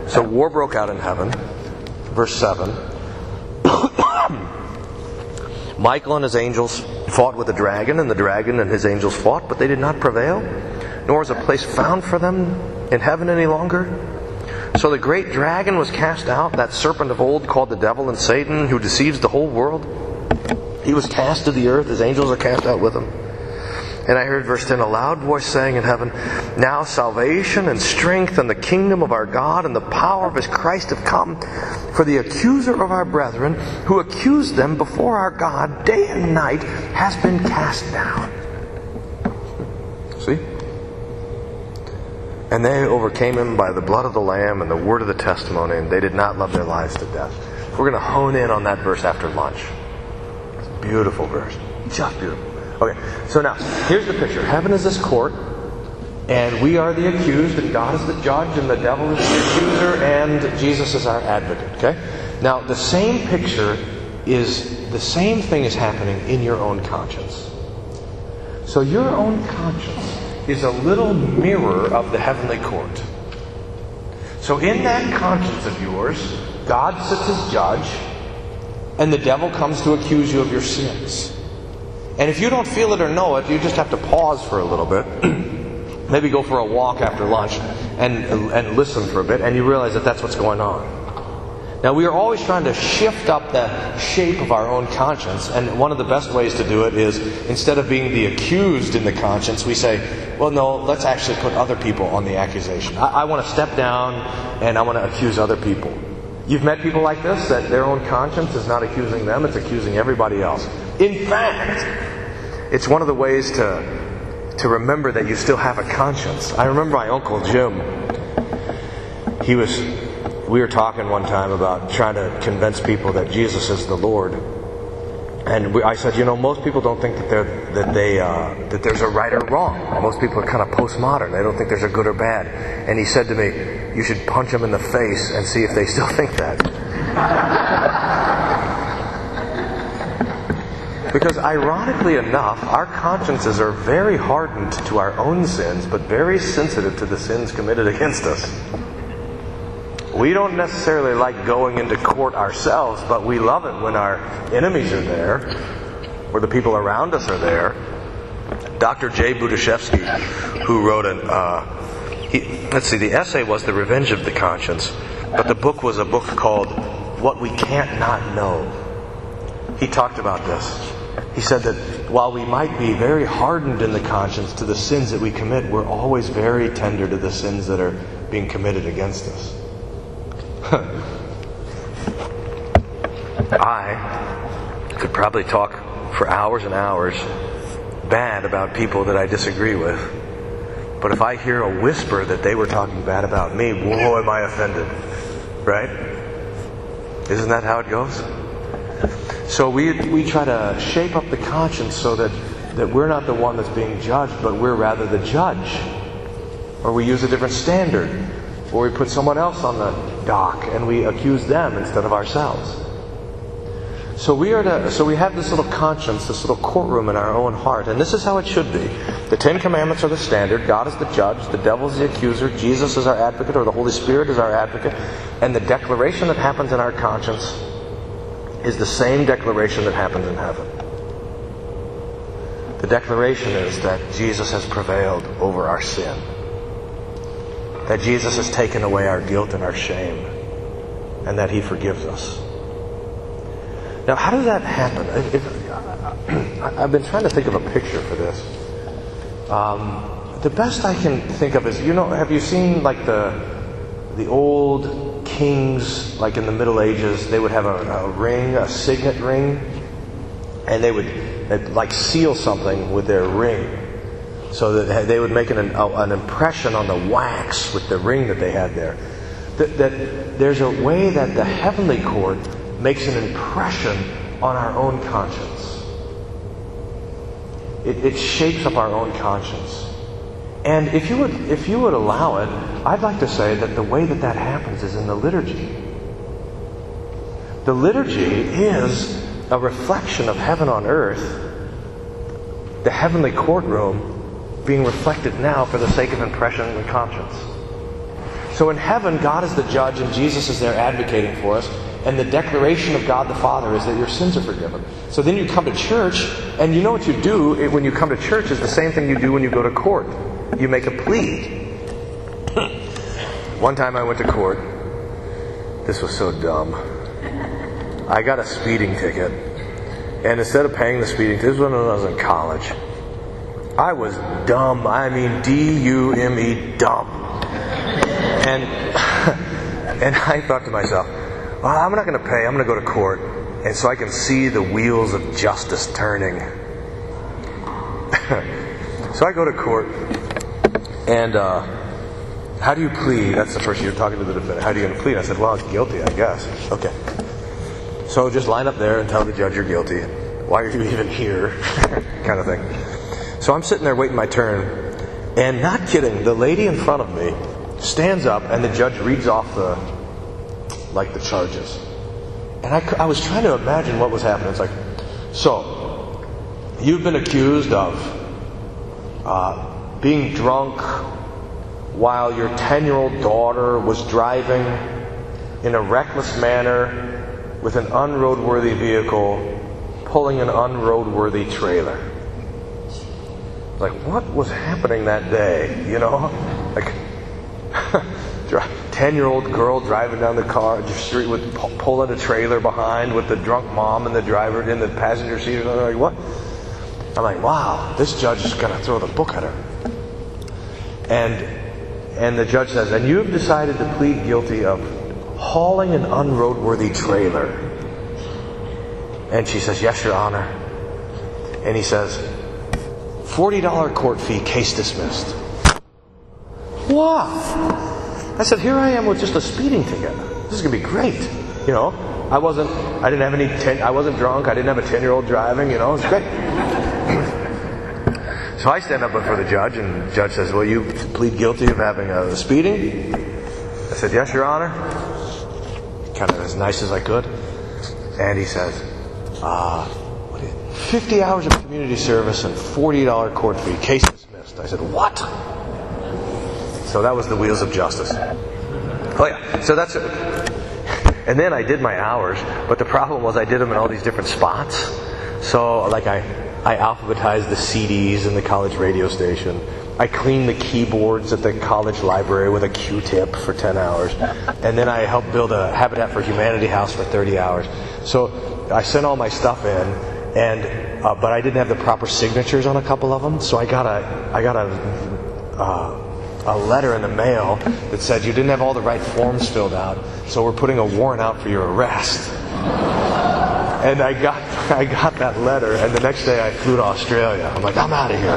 Speaker 2: So war broke out in heaven. Verse 7. Michael and his angels fought with the dragon, and the dragon and his angels fought, but they did not prevail, nor was a place found for them in heaven any longer. So the great dragon was cast out, that serpent of old called the devil and Satan, who deceives the whole world. He was cast to the earth, his angels are cast out with him. And I heard verse 10 a loud voice saying in heaven, Now salvation and strength and the kingdom of our God and the power of his Christ have come. For the accuser of our brethren, who accused them before our God day and night, has been cast down. See? And they overcame him by the blood of the Lamb and the word of the testimony, and they did not love their lives to death. We're going to hone in on that verse after lunch. It's a beautiful verse. Just beautiful. Okay, so now, here's the picture. Heaven is this court, and we are the accused, and God is the judge, and the devil is the accuser, and Jesus is our advocate. Okay? Now, the same picture is the same thing is happening in your own conscience. So, your own conscience is a little mirror of the heavenly court. So, in that conscience of yours, God sits as judge, and the devil comes to accuse you of your sins. And if you don't feel it or know it, you just have to pause for a little bit. Maybe go for a walk after lunch and, and listen for a bit, and you realize that that's what's going on. Now, we are always trying to shift up the shape of our own conscience, and one of the best ways to do it is instead of being the accused in the conscience, we say, well, no, let's actually put other people on the accusation. I, I want to step down and I want to accuse other people. You've met people like this that their own conscience is not accusing them, it's accusing everybody else. In fact, it's one of the ways to, to remember that you still have a conscience. I remember my Uncle Jim. He was, we were talking one time about trying to convince people that Jesus is the Lord. And we, I said, you know, most people don't think that they're that they uh, that there's a right or wrong. Most people are kind of postmodern. They don't think there's a good or bad. And he said to me, you should punch them in the face and see if they still think that. Because ironically enough, our consciences are very hardened to our own sins, but very sensitive to the sins committed against us. We don't necessarily like going into court ourselves, but we love it when our enemies are there, or the people around us are there. Dr. Jay Budziszewski, who wrote an, uh, he, let's see, the essay was The Revenge of the Conscience, but the book was a book called What We Can't Not Know. He talked about this. He said that while we might be very hardened in the conscience to the sins that we commit, we're always very tender to the sins that are being committed against us. I could probably talk for hours and hours bad about people that I disagree with. But if I hear a whisper that they were talking bad about me, whoa, am I offended? Right? Isn't that how it goes? So we, we try to shape up the conscience so that, that we're not the one that's being judged, but we're rather the judge. Or we use a different standard. Or we put someone else on the dock and we accuse them instead of ourselves. So we are to, so we have this little conscience, this little courtroom in our own heart, and this is how it should be. The Ten Commandments are the standard. God is the judge. The devil is the accuser. Jesus is our advocate, or the Holy Spirit is our advocate. And the declaration that happens in our conscience is the same declaration that happens in heaven. The declaration is that Jesus has prevailed over our sin. That Jesus has taken away our guilt and our shame. And that He forgives us. Now, how does that happen? I've been trying to think of a picture for this. Um, the best I can think of is, you know, have you seen like the the old kings, like in the Middle Ages, they would have a, a ring, a signet ring, and they would like seal something with their ring, so that they would make an, an impression on the wax with the ring that they had there. That, that there's a way that the heavenly court makes an impression on our own conscience. It, it shapes up our own conscience. And if you would, if you would allow it, I'd like to say that the way that that happens is in the liturgy. The liturgy is a reflection of heaven on earth, the heavenly courtroom being reflected now for the sake of impression and conscience. So in heaven, God is the judge and Jesus is there advocating for us. And the declaration of God the Father is that your sins are forgiven. So then you come to church, and you know what you do when you come to church is the same thing you do when you go to court. You make a plea. One time I went to court. This was so dumb. I got a speeding ticket. And instead of paying the speeding ticket, this was when I was in college. I was dumb. I mean, D U M E, dumb. And, and I thought to myself, well, I'm not going to pay. I'm going to go to court. And so I can see the wheels of justice turning. so I go to court. And uh, how do you plead? That's the first you're talking to the defendant. How do you going to plead? I said, well, guilty, I guess. Okay. So just line up there and tell the judge you're guilty. Why are you even here? kind of thing. So I'm sitting there waiting my turn. And not kidding, the lady in front of me stands up and the judge reads off the like the charges. And I, I was trying to imagine what was happening. It's like, so, you've been accused of uh, being drunk while your 10 year old daughter was driving in a reckless manner with an unroadworthy vehicle pulling an unroadworthy trailer. Like, what was happening that day? You know? Like, 10 year old girl driving down the car the street with pulling a trailer behind with the drunk mom and the driver in the passenger seat. And I'm like, what? I'm like, wow, this judge is going to throw the book at her. And, and the judge says, and you've decided to plead guilty of hauling an unroadworthy trailer. And she says, yes, your honor. And he says, $40 court fee, case dismissed. Wow. I said, here I am with just a speeding ticket. This is going to be great. You know, I wasn't, I didn't have any, ten, I wasn't drunk. I didn't have a 10 year old driving. You know, it's great. So I stand up before the judge, and the judge says, Will you plead guilty of having a speeding? I said, Yes, Your Honor. Kind of as nice as I could. And he says, uh, 50 hours of community service and $40 court fee. Case dismissed. I said, What? So that was the wheels of justice. Oh yeah. So that's. It. And then I did my hours, but the problem was I did them in all these different spots. So like I, I alphabetized the CDs in the college radio station. I cleaned the keyboards at the college library with a Q-tip for 10 hours. And then I helped build a Habitat for Humanity house for 30 hours. So I sent all my stuff in, and uh, but I didn't have the proper signatures on a couple of them. So I got a, I got a. Uh, a letter in the mail that said you didn't have all the right forms filled out, so we're putting a warrant out for your arrest. And I got I got that letter, and the next day I flew to Australia. I'm like, I'm out of here.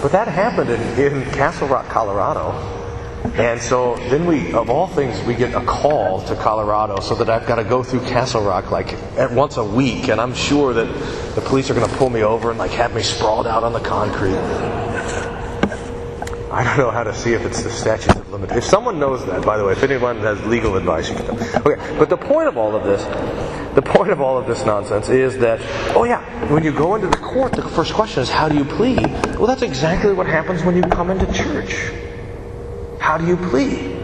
Speaker 2: But that happened in, in Castle Rock, Colorado. And so then we, of all things, we get a call to Colorado so that I've got to go through Castle Rock like at once a week. And I'm sure that the police are going to pull me over and like have me sprawled out on the concrete. I don't know how to see if it's the statute of limitations. If someone knows that, by the way, if anyone has legal advice, you can. Okay, but the point of all of this, the point of all of this nonsense is that, oh yeah, when you go into the court, the first question is, how do you plead? Well, that's exactly what happens when you come into church. How do you plead?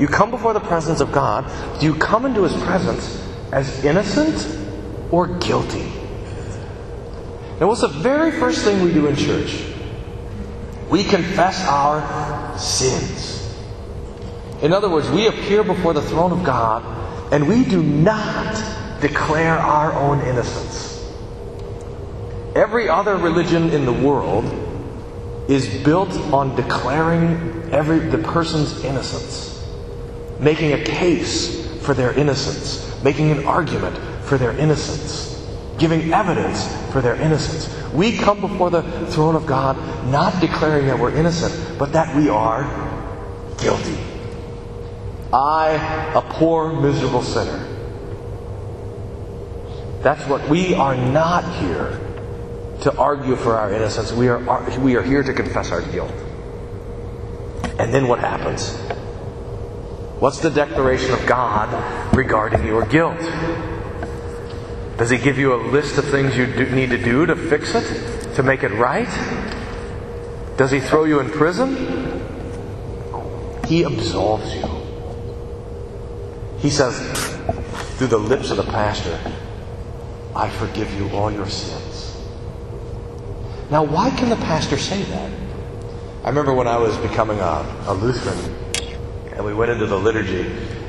Speaker 2: You come before the presence of God. Do you come into His presence as innocent or guilty? Now, what's the very first thing we do in church? We confess our sins. In other words, we appear before the throne of God and we do not declare our own innocence. Every other religion in the world is built on declaring every the person's innocence, making a case for their innocence, making an argument for their innocence, giving evidence for their innocence. We come before the throne of God not declaring that we're innocent, but that we are guilty. I, a poor, miserable sinner. That's what we are not here to argue for our innocence. We are, we are here to confess our guilt. And then what happens? What's the declaration of God regarding your guilt? Does He give you a list of things you do, need to do to fix it? To make it right? Does He throw you in prison? He absolves you. He says, through the lips of the pastor, I forgive you all your sins. Now, why can the pastor say that? I remember when I was becoming a, a Lutheran, and we went into the liturgy,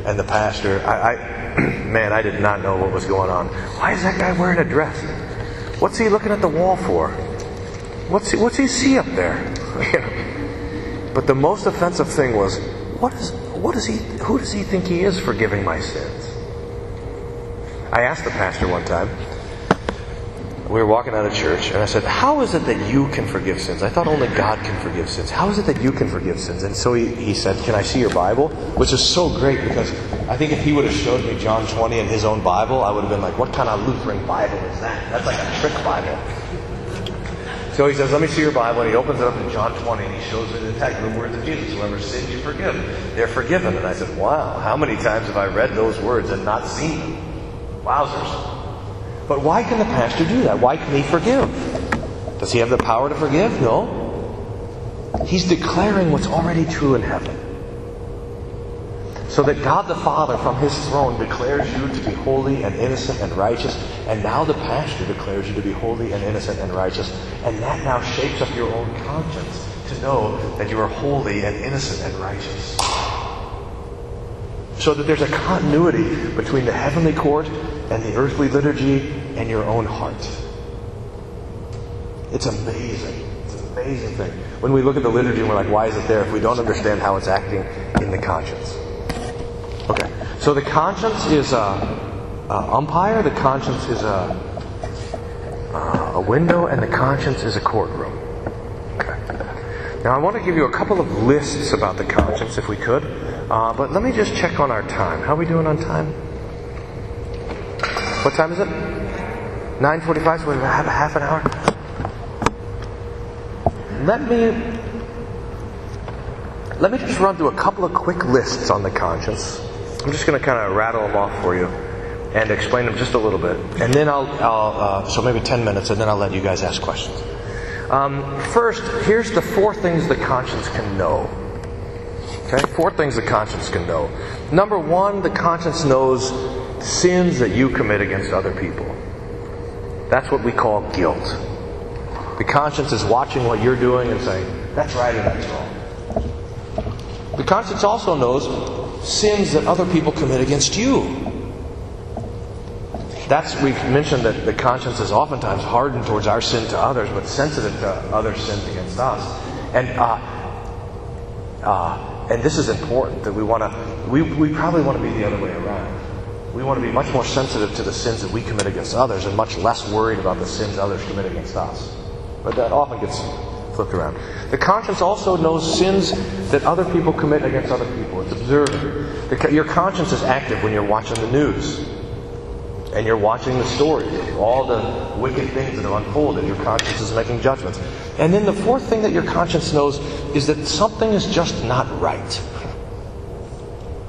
Speaker 2: and the pastor, I, I, man, I did not know what was going on. Why is that guy wearing a dress? What's he looking at the wall for? What's he, what's he see up there? but the most offensive thing was, what is, what is he, who does he think he is forgiving my sins? I asked the pastor one time, we were walking out of church, and I said, How is it that you can forgive sins? I thought only God can forgive sins. How is it that you can forgive sins? And so he, he said, Can I see your Bible? Which is so great because I think if he would have showed me John 20 in his own Bible, I would have been like, What kind of Lutheran Bible is that? That's like a trick Bible. So he says, Let me see your Bible. And he opens it up in John 20 and he shows me the text, the words of Jesus. Whoever sins you forgive, they're forgiven. And I said, Wow, how many times have I read those words and not seen them? Wowzers. But why can the pastor do that? Why can he forgive? Does he have the power to forgive? No. He's declaring what's already true in heaven. So that God the Father from his throne declares you to be holy and innocent and righteous, and now the pastor declares you to be holy and innocent and righteous, and that now shapes up your own conscience to know that you are holy and innocent and righteous. So that there's a continuity between the heavenly court and the earthly liturgy and your own heart. It's amazing. It's an amazing thing. When we look at the liturgy and we're like, why is it there if we don't understand how it's acting in the conscience? So the conscience is a, a umpire, the conscience is a, a window, and the conscience is a courtroom. Now I want to give you a couple of lists about the conscience, if we could. Uh, but let me just check on our time. How are we doing on time? What time is it? 9.45, so we have a half an hour. Let me let me just run through a couple of quick lists on the conscience. I'm just going to kind of rattle them off for you and explain them just a little bit, and then I'll, I'll uh, so maybe 10 minutes, and then I'll let you guys ask questions. Um, first, here's the four things the conscience can know. Okay, four things the conscience can know. Number one, the conscience knows sins that you commit against other people. That's what we call guilt. The conscience is watching what you're doing and saying, that's right and that's wrong. The conscience also knows sins that other people commit against you. That's we've mentioned that the conscience is oftentimes hardened towards our sin to others, but sensitive to other sins against us. And uh, uh, and this is important that we want to. We, we probably want to be the other way around. We want to be much more sensitive to the sins that we commit against others, and much less worried about the sins others commit against us. But that often gets flipped around. The conscience also knows sins that other people commit against other people. It's observing. The, your conscience is active when you're watching the news and you're watching the stories, all the wicked things that have unfolded. Your conscience is making judgments. And then the fourth thing that your conscience knows is that something is just not right.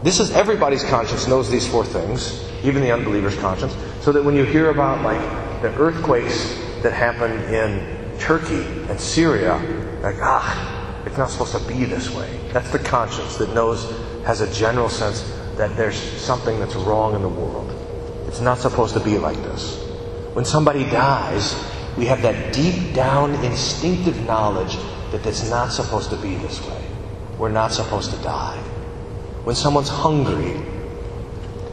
Speaker 2: This is everybody's conscience knows these four things, even the unbeliever's conscience, so that when you hear about like the earthquakes that happen in Turkey and Syria, like ah, it's not supposed to be this way. That's the conscience that knows has a general sense that there's something that's wrong in the world. It's not supposed to be like this. When somebody dies, we have that deep down instinctive knowledge that it's not supposed to be this way. We're not supposed to die. When someone's hungry,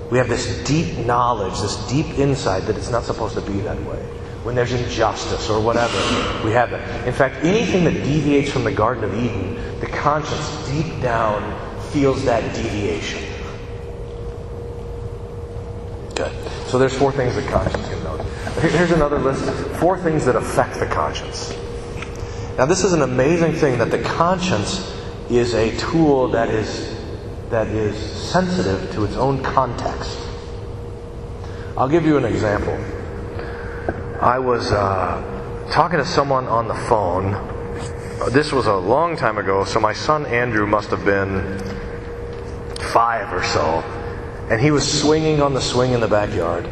Speaker 2: we have this deep knowledge, this deep insight that it's not supposed to be that way. When there's injustice or whatever, we have that. In fact, anything that deviates from the Garden of Eden, the conscience deep down feels that deviation. Good. So there's four things that conscience can know. Here's another list. Four things that affect the conscience. Now this is an amazing thing that the conscience is a tool that is that is sensitive to its own context. I'll give you an example. I was uh, talking to someone on the phone. This was a long time ago, so my son Andrew must have been five or so. And he was swinging on the swing in the backyard.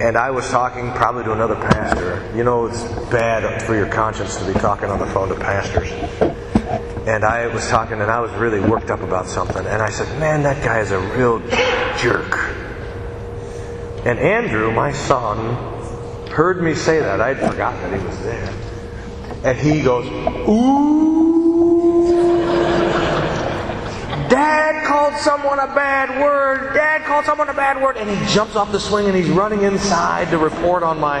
Speaker 2: And I was talking probably to another pastor. You know, it's bad for your conscience to be talking on the phone to pastors. And I was talking, and I was really worked up about something. And I said, Man, that guy is a real jerk. And Andrew, my son, heard me say that. I'd forgotten that he was there. And he goes, Ooh. Dad called someone a bad word. Dad called someone a bad word. And he jumps off the swing and he's running inside to report on my.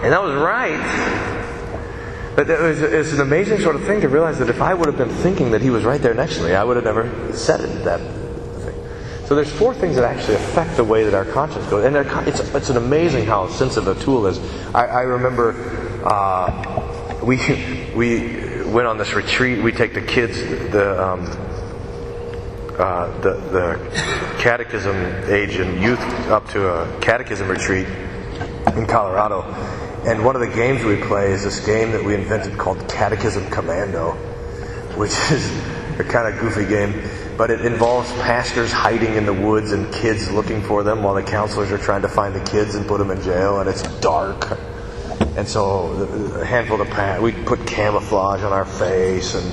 Speaker 2: and that was right. But it was, it was, an amazing sort of thing to realize that if I would have been thinking that he was right there next to me, I would have never said it that so there's four things that actually affect the way that our conscience goes, and it's, it's an amazing how sensitive a tool is. I, I remember uh, we we went on this retreat. We take the kids the. Um, uh, the, the catechism age and youth up to a catechism retreat in Colorado. And one of the games we play is this game that we invented called Catechism Commando, which is a kind of goofy game but it involves pastors hiding in the woods and kids looking for them while the counselors are trying to find the kids and put them in jail, and it's dark. And so a handful of pastors, we put camouflage on our face and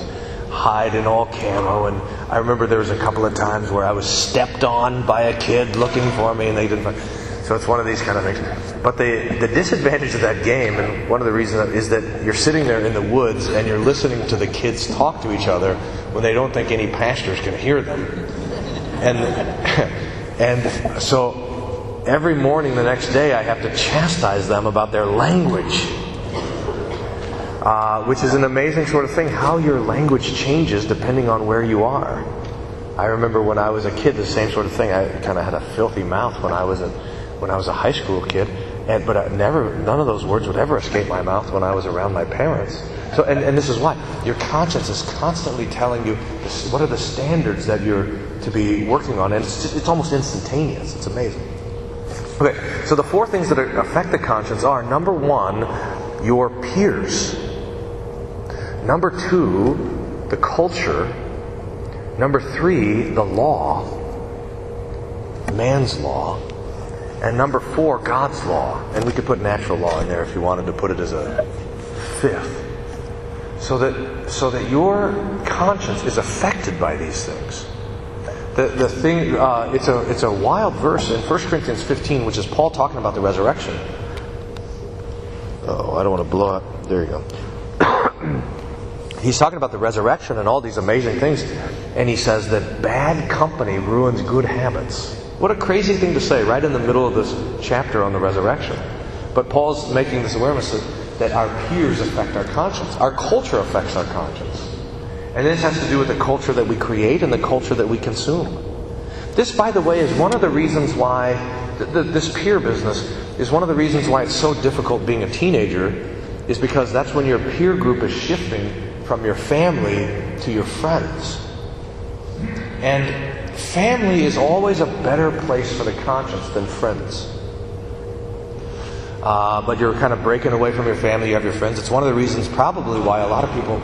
Speaker 2: hide in all camo. And I remember there was a couple of times where I was stepped on by a kid looking for me, and they didn't. Find, so it's one of these kind of things. But the, the disadvantage of that game, and one of the reasons is that you're sitting there in the woods and you're listening to the kids talk to each other when they don't think any pastors can hear them. And, and so every morning the next day I have to chastise them about their language. Uh, which is an amazing sort of thing, how your language changes depending on where you are. I remember when I was a kid, the same sort of thing. I kind of had a filthy mouth when I was a when I was a high school kid, and, but I never, none of those words would ever escape my mouth when I was around my parents. So, and, and this is why your conscience is constantly telling you what are the standards that you're to be working on, and it's, just, it's almost instantaneous. It's amazing. Okay, so the four things that affect the conscience are number one, your peers. Number two, the culture. Number three, the law, man's law. And number four, God's law. And we could put natural law in there if you wanted to put it as a fifth. So that, so that your conscience is affected by these things. The, the thing, uh, it's, a, it's a wild verse in 1 Corinthians 15, which is Paul talking about the resurrection. Oh, I don't want to blow up. There you go. He's talking about the resurrection and all these amazing things. And he says that bad company ruins good habits. What a crazy thing to say right in the middle of this chapter on the resurrection. But Paul's making this awareness that, that our peers affect our conscience. Our culture affects our conscience. And this has to do with the culture that we create and the culture that we consume. This, by the way, is one of the reasons why th- th- this peer business is one of the reasons why it's so difficult being a teenager, is because that's when your peer group is shifting from your family to your friends. And family is always a better place for the conscience than friends. Uh, but you're kind of breaking away from your family, you have your friends. It's one of the reasons, probably, why a lot of people,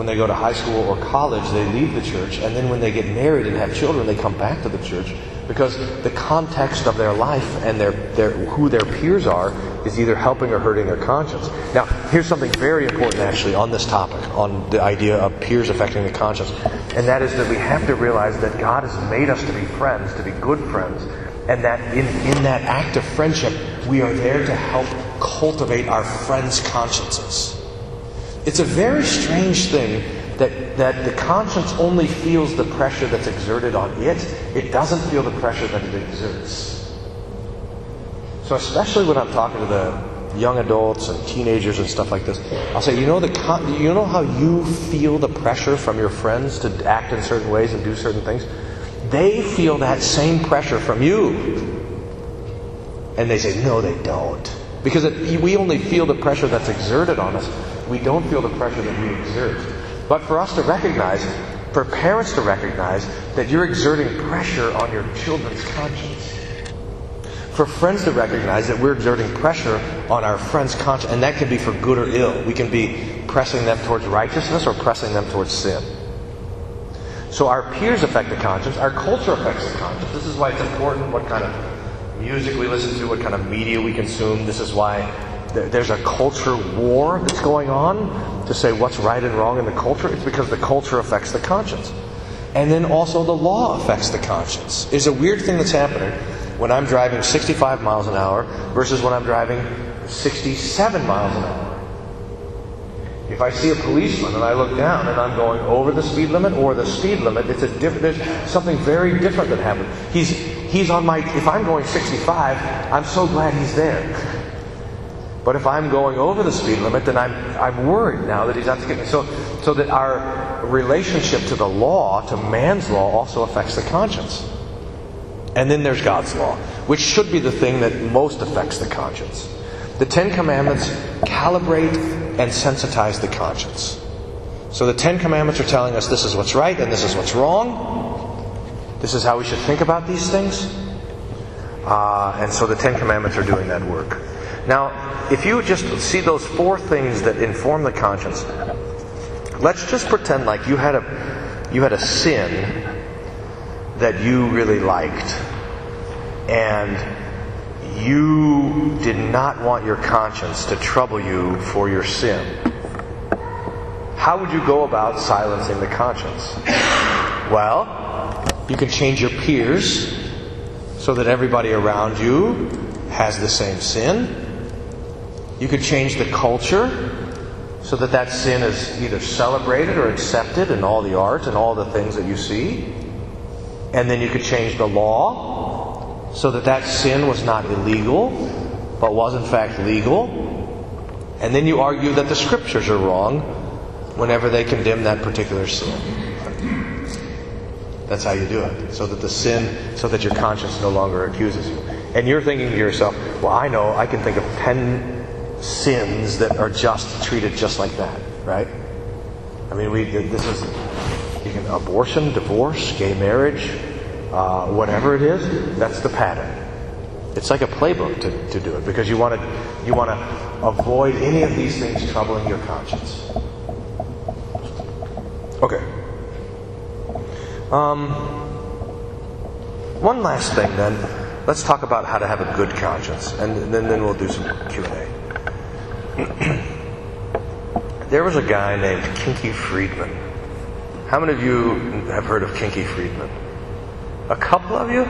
Speaker 2: when they go to high school or college, they leave the church, and then when they get married and have children, they come back to the church because the context of their life and their, their, who their peers are is either helping or hurting their conscience. Now, here's something very important actually on this topic, on the idea of peers affecting the conscience, and that is that we have to realize that God has made us to be friends, to be good friends, and that in, in that act of friendship, we are there to help cultivate our friends' consciences. It's a very strange thing that, that the conscience only feels the pressure that's exerted on it, it doesn't feel the pressure that it exerts. So, especially when I'm talking to the young adults and teenagers and stuff like this, I'll say, you know, the con- you know how you feel the pressure from your friends to act in certain ways and do certain things? They feel that same pressure from you. And they say, no, they don't. Because it, we only feel the pressure that's exerted on us. We don't feel the pressure that we exert. But for us to recognize, for parents to recognize that you're exerting pressure on your children's conscience. For friends to recognize that we're exerting pressure on our friend's conscience, and that can be for good or ill. We can be pressing them towards righteousness or pressing them towards sin. So our peers affect the conscience, our culture affects the conscience. This is why it's important what kind of music we listen to, what kind of media we consume. This is why there's a culture war that's going on to say what's right and wrong in the culture. It's because the culture affects the conscience. And then also the law affects the conscience. There's a weird thing that's happening when I'm driving 65 miles an hour versus when I'm driving 67 miles an hour. If I see a policeman and I look down and I'm going over the speed limit or the speed limit, it's a different. There's something very different that happened. He's he's on my. If I'm going 65, I'm so glad he's there. But if I'm going over the speed limit, then I'm, I'm worried now that he's out to get me. So, so that our relationship to the law, to man's law, also affects the conscience. And then there's God's law, which should be the thing that most affects the conscience. The Ten Commandments calibrate and sensitize the conscience. So the Ten Commandments are telling us this is what's right and this is what's wrong. This is how we should think about these things. Uh, and so the Ten Commandments are doing that work. Now, if you just see those four things that inform the conscience, let's just pretend like you had a you had a sin that you really liked, and you did not want your conscience to trouble you for your sin. How would you go about silencing the conscience? Well, you can change your peers so that everybody around you has the same sin. You could change the culture so that that sin is either celebrated or accepted in all the art and all the things that you see. And then you could change the law so that that sin was not illegal, but was in fact legal. And then you argue that the scriptures are wrong whenever they condemn that particular sin. That's how you do it. So that the sin, so that your conscience no longer accuses you. And you're thinking to yourself, well, I know, I can think of 10 sins that are just treated just like that, right? I mean, we this is you can abortion, divorce, gay marriage, uh, whatever it is. That's the pattern. It's like a playbook to, to do it because you want to you want to avoid any of these things troubling your conscience. Okay. Um, one last thing, then. Let's talk about how to have a good conscience, and then, then we'll do some Q and A. there was a guy named Kinky Friedman. How many of you have heard of Kinky Friedman? A couple of you?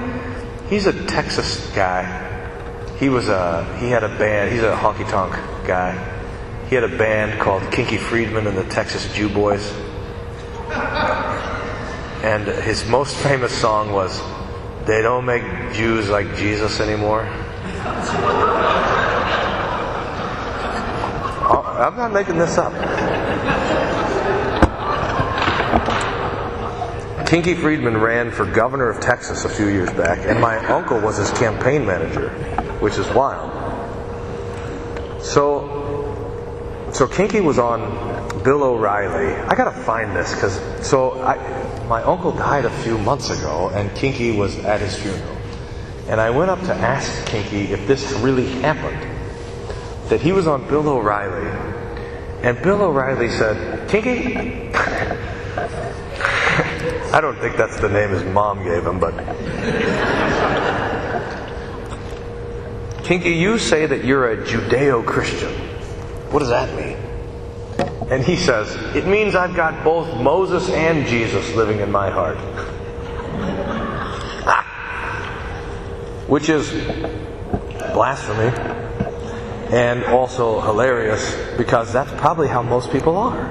Speaker 2: He's a Texas guy. He was a he had a band. He's a honky tonk guy. He had a band called Kinky Friedman and the Texas Jew Boys. And his most famous song was "They Don't Make Jews Like Jesus Anymore." I'm not making this up. Kinky Friedman ran for governor of Texas a few years back, and my uncle was his campaign manager, which is wild. So, so Kinky was on Bill O'Reilly. I gotta find this because so I, my uncle died a few months ago, and Kinky was at his funeral, and I went up to ask Kinky if this really happened that he was on Bill O'Reilly, and Bill O'Reilly said, Kinky, I don't think that's the name his mom gave him, but. Kinky, you say that you're a Judeo Christian. What does that mean? And he says, It means I've got both Moses and Jesus living in my heart. Which is blasphemy and also hilarious because that's probably how most people are.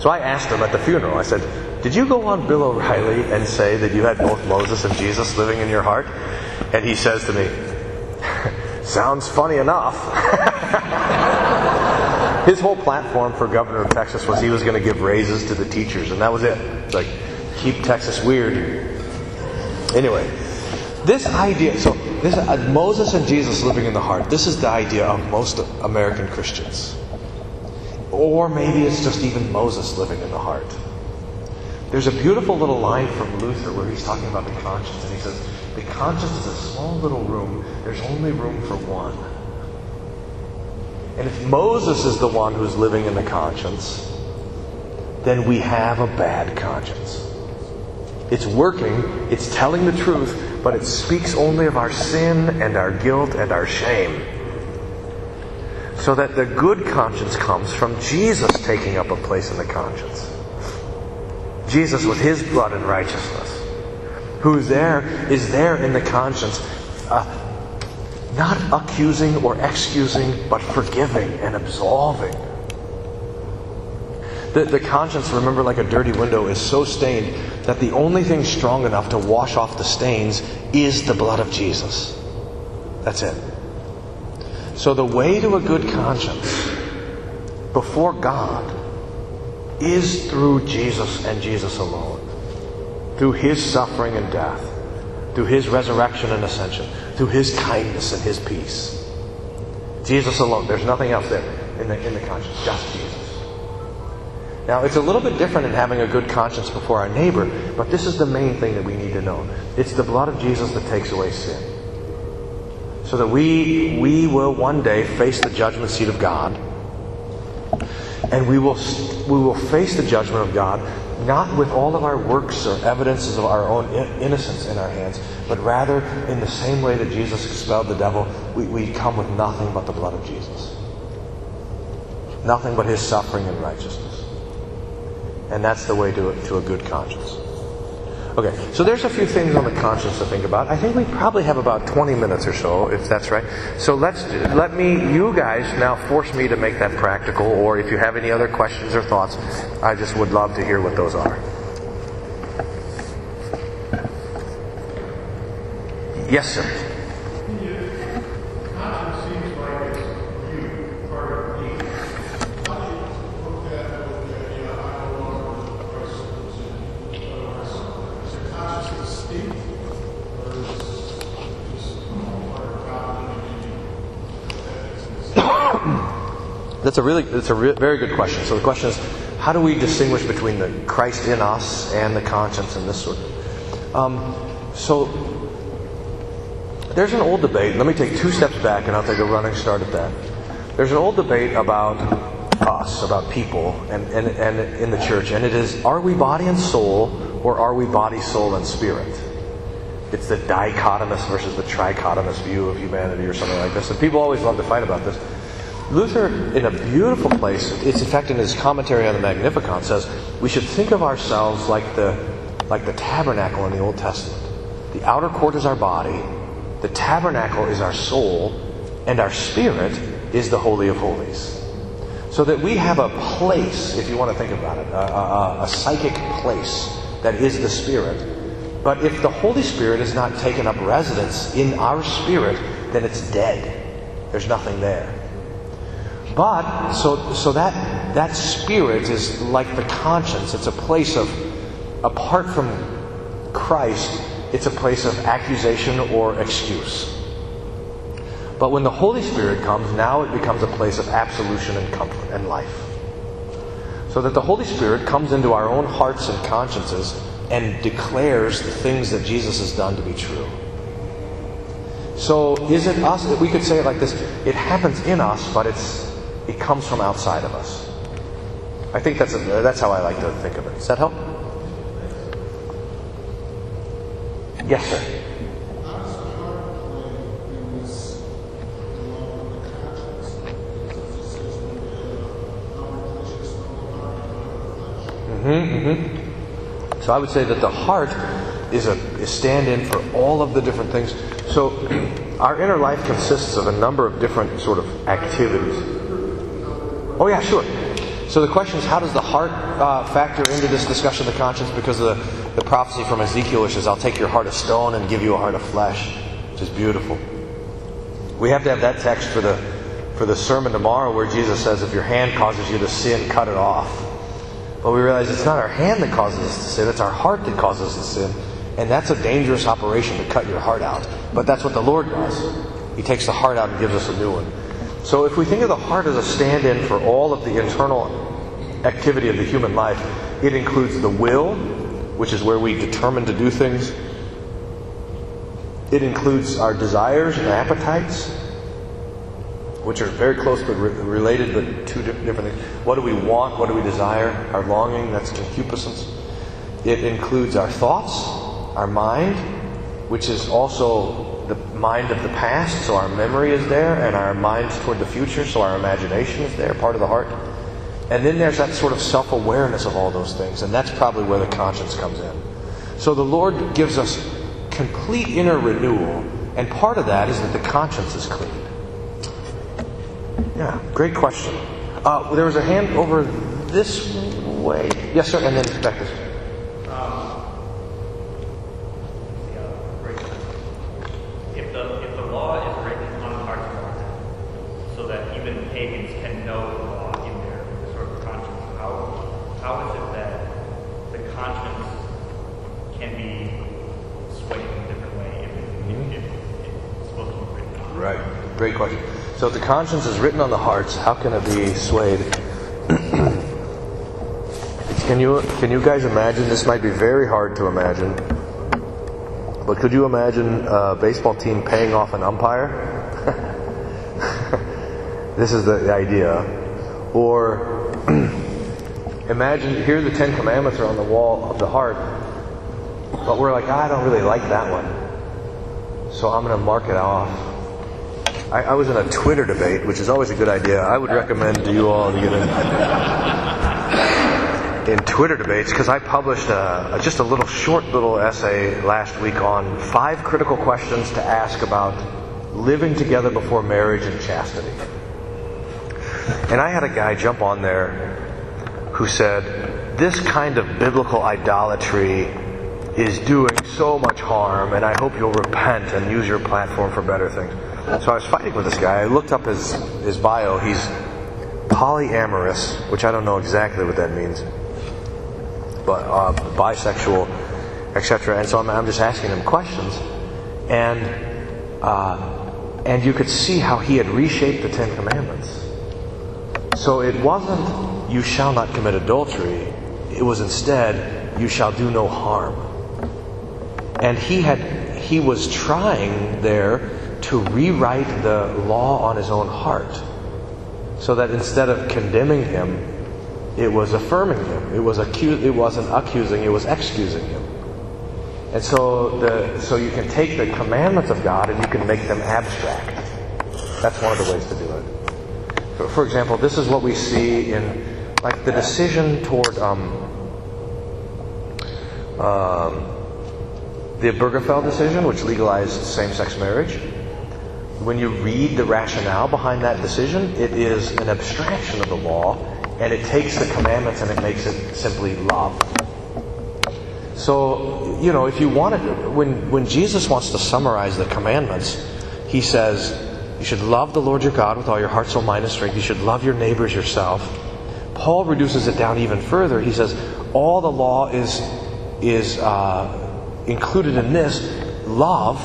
Speaker 2: So I asked him at the funeral, I said, Did you go on Bill O'Reilly and say that you had both Moses and Jesus living in your heart? And he says to me, Sounds funny enough. His whole platform for governor of Texas was he was going to give raises to the teachers, and that was it. It's like, keep Texas weird. Anyway, this idea, so this uh, Moses and Jesus living in the heart, this is the idea of most American Christians. Or maybe it's just even Moses living in the heart. There's a beautiful little line from Luther where he's talking about the conscience, and he says, The conscience is a small little room, there's only room for one. And if Moses is the one who's living in the conscience, then we have a bad conscience. It's working, it's telling the truth, but it speaks only of our sin and our guilt and our shame. So that the good conscience comes from Jesus taking up a place in the conscience. Jesus with his blood and righteousness. Who's there is there in the conscience. Uh, not accusing or excusing, but forgiving and absolving. The, the conscience, remember, like a dirty window, is so stained that the only thing strong enough to wash off the stains is the blood of Jesus. That's it. So, the way to a good conscience before God is through Jesus and Jesus alone, through His suffering and death, through His resurrection and ascension, through His kindness and His peace. Jesus alone. There's nothing else there in the, in the conscience, just Jesus. Now, it's a little bit different in having a good conscience before our neighbor, but this is the main thing that we need to know. It's the blood of Jesus that takes away sin. So that we, we will one day face the judgment seat of God, and we will, we will face the judgment of God not with all of our works or evidences of our own innocence in our hands, but rather in the same way that Jesus expelled the devil, we, we come with nothing but the blood of Jesus. Nothing but his suffering and righteousness. And that's the way to, to a good conscience. Okay, so there's a few things on the conscience to think about. I think we probably have about 20 minutes or so, if that's right. So let's let me, you guys, now force me to make that practical. Or if you have any other questions or thoughts, I just would love to hear what those are. Yes, sir. That's a really, that's a re- very good question. So the question is, how do we distinguish between the Christ in us and the conscience and this sort of? Um, so there's an old debate. Let me take two steps back, and I'll take a running start at that. There's an old debate about us, about people, and, and, and in the church, and it is: Are we body and soul, or are we body, soul, and spirit? It's the dichotomous versus the trichotomous view of humanity, or something like this. And people always love to fight about this. Luther, in a beautiful place, it's in fact in his commentary on the Magnificat, says we should think of ourselves like the, like the tabernacle in the Old Testament. The outer court is our body, the tabernacle is our soul, and our spirit is the Holy of Holies. So that we have a place, if you want to think about it, a, a, a psychic place that is the spirit. But if the Holy Spirit is not taken up residence in our spirit, then it's dead. There's nothing there. But so so that that spirit is like the conscience. It's a place of apart from Christ, it's a place of accusation or excuse. But when the Holy Spirit comes, now it becomes a place of absolution and comfort and life. So that the Holy Spirit comes into our own hearts and consciences and declares the things that Jesus has done to be true. So is it us? that We could say it like this it happens in us, but it's it comes from outside of us. I think that's, a, that's how I like to think of it. Does that help? Yes, sir. Mm-hmm, mm-hmm. So I would say that the heart is a is stand-in for all of the different things. So our inner life consists of a number of different sort of activities. Oh, yeah, sure. So the question is, how does the heart uh, factor into this discussion of the conscience? Because of the, the prophecy from Ezekiel, which says, I'll take your heart of stone and give you a heart of flesh, which is beautiful. We have to have that text for the, for the sermon tomorrow where Jesus says, if your hand causes you to sin, cut it off. But we realize it's not our hand that causes us to sin, it's our heart that causes us to sin. And that's a dangerous operation to cut your heart out. But that's what the Lord does. He takes the heart out and gives us a new one. So if we think of the heart as a stand in for all of the internal activity of the human life, it includes the will, which is where we determine to do things. It includes our desires and appetites, which are very close but re- related, but two different things. What do we want? What do we desire? Our longing, that's concupiscence. It includes our thoughts, our mind, which is also the mind of the past, so our memory is there, and our minds toward the future, so our imagination is there, part of the heart. And then there's that sort of self awareness of all those things, and that's probably where the conscience comes in. So the Lord gives us complete inner renewal, and part of that is that the conscience is clean. Yeah, great question. Uh, there was a hand over this way. Yes, sir, and then back this way.
Speaker 3: If the, if the law is written on hearts of hearts, so that even pagans can know the law in their sort of conscience, how, how is it that the conscience can be swayed in a different way if, it, if, if it's supposed to be written on?
Speaker 2: Right. Great question. So if the conscience is written on the hearts, how can it be swayed? can you can you guys imagine? This might be very hard to imagine, but could you imagine a baseball team paying off an umpire? This is the, idea. Or imagine here the Ten Commandments are on the wall of the heart, but we're like, ah, I don't really like that one, so I'm going to mark it off. I, I, was in a Twitter debate, which is always a good idea. I would recommend to you all to get in, in Twitter debates because I published a, a, just a little short little essay last week on five critical questions to ask about living together before marriage and chastity. And I had a guy jump on there who said, This kind of biblical idolatry is doing so much harm, and I hope you'll repent and use your platform for better things. So I was fighting with this guy. I looked up his, his bio. He's polyamorous, which I don't know exactly what that means, but uh, bisexual, etc. And so I'm, I'm, just asking him questions, and uh, and you could see how he had reshaped the Ten Commandments. So it wasn't "you shall not commit adultery;" it was instead "you shall do no harm." And he had he was trying there to rewrite the law on his own heart so that instead of condemning him it was affirming him. It was accu- it wasn't accusing it was excusing him. And so the so you can take the commandments of god and you can make them abstract. That's one of the ways to do it for, example this is what we see in like the decision toward um, um, the Obergefell decision, which legalized same sex marriage, when you read the rationale behind that decision, it is an abstraction of the law, and it takes the commandments and it makes it simply love. So, you know, if you wanted, when, when Jesus wants to summarize the commandments, he says, you should love the Lord your God with all your heart, soul, mind, and strength. You should love your neighbors yourself. Paul reduces it down even further. He says, all the law is, is uh, included in this love,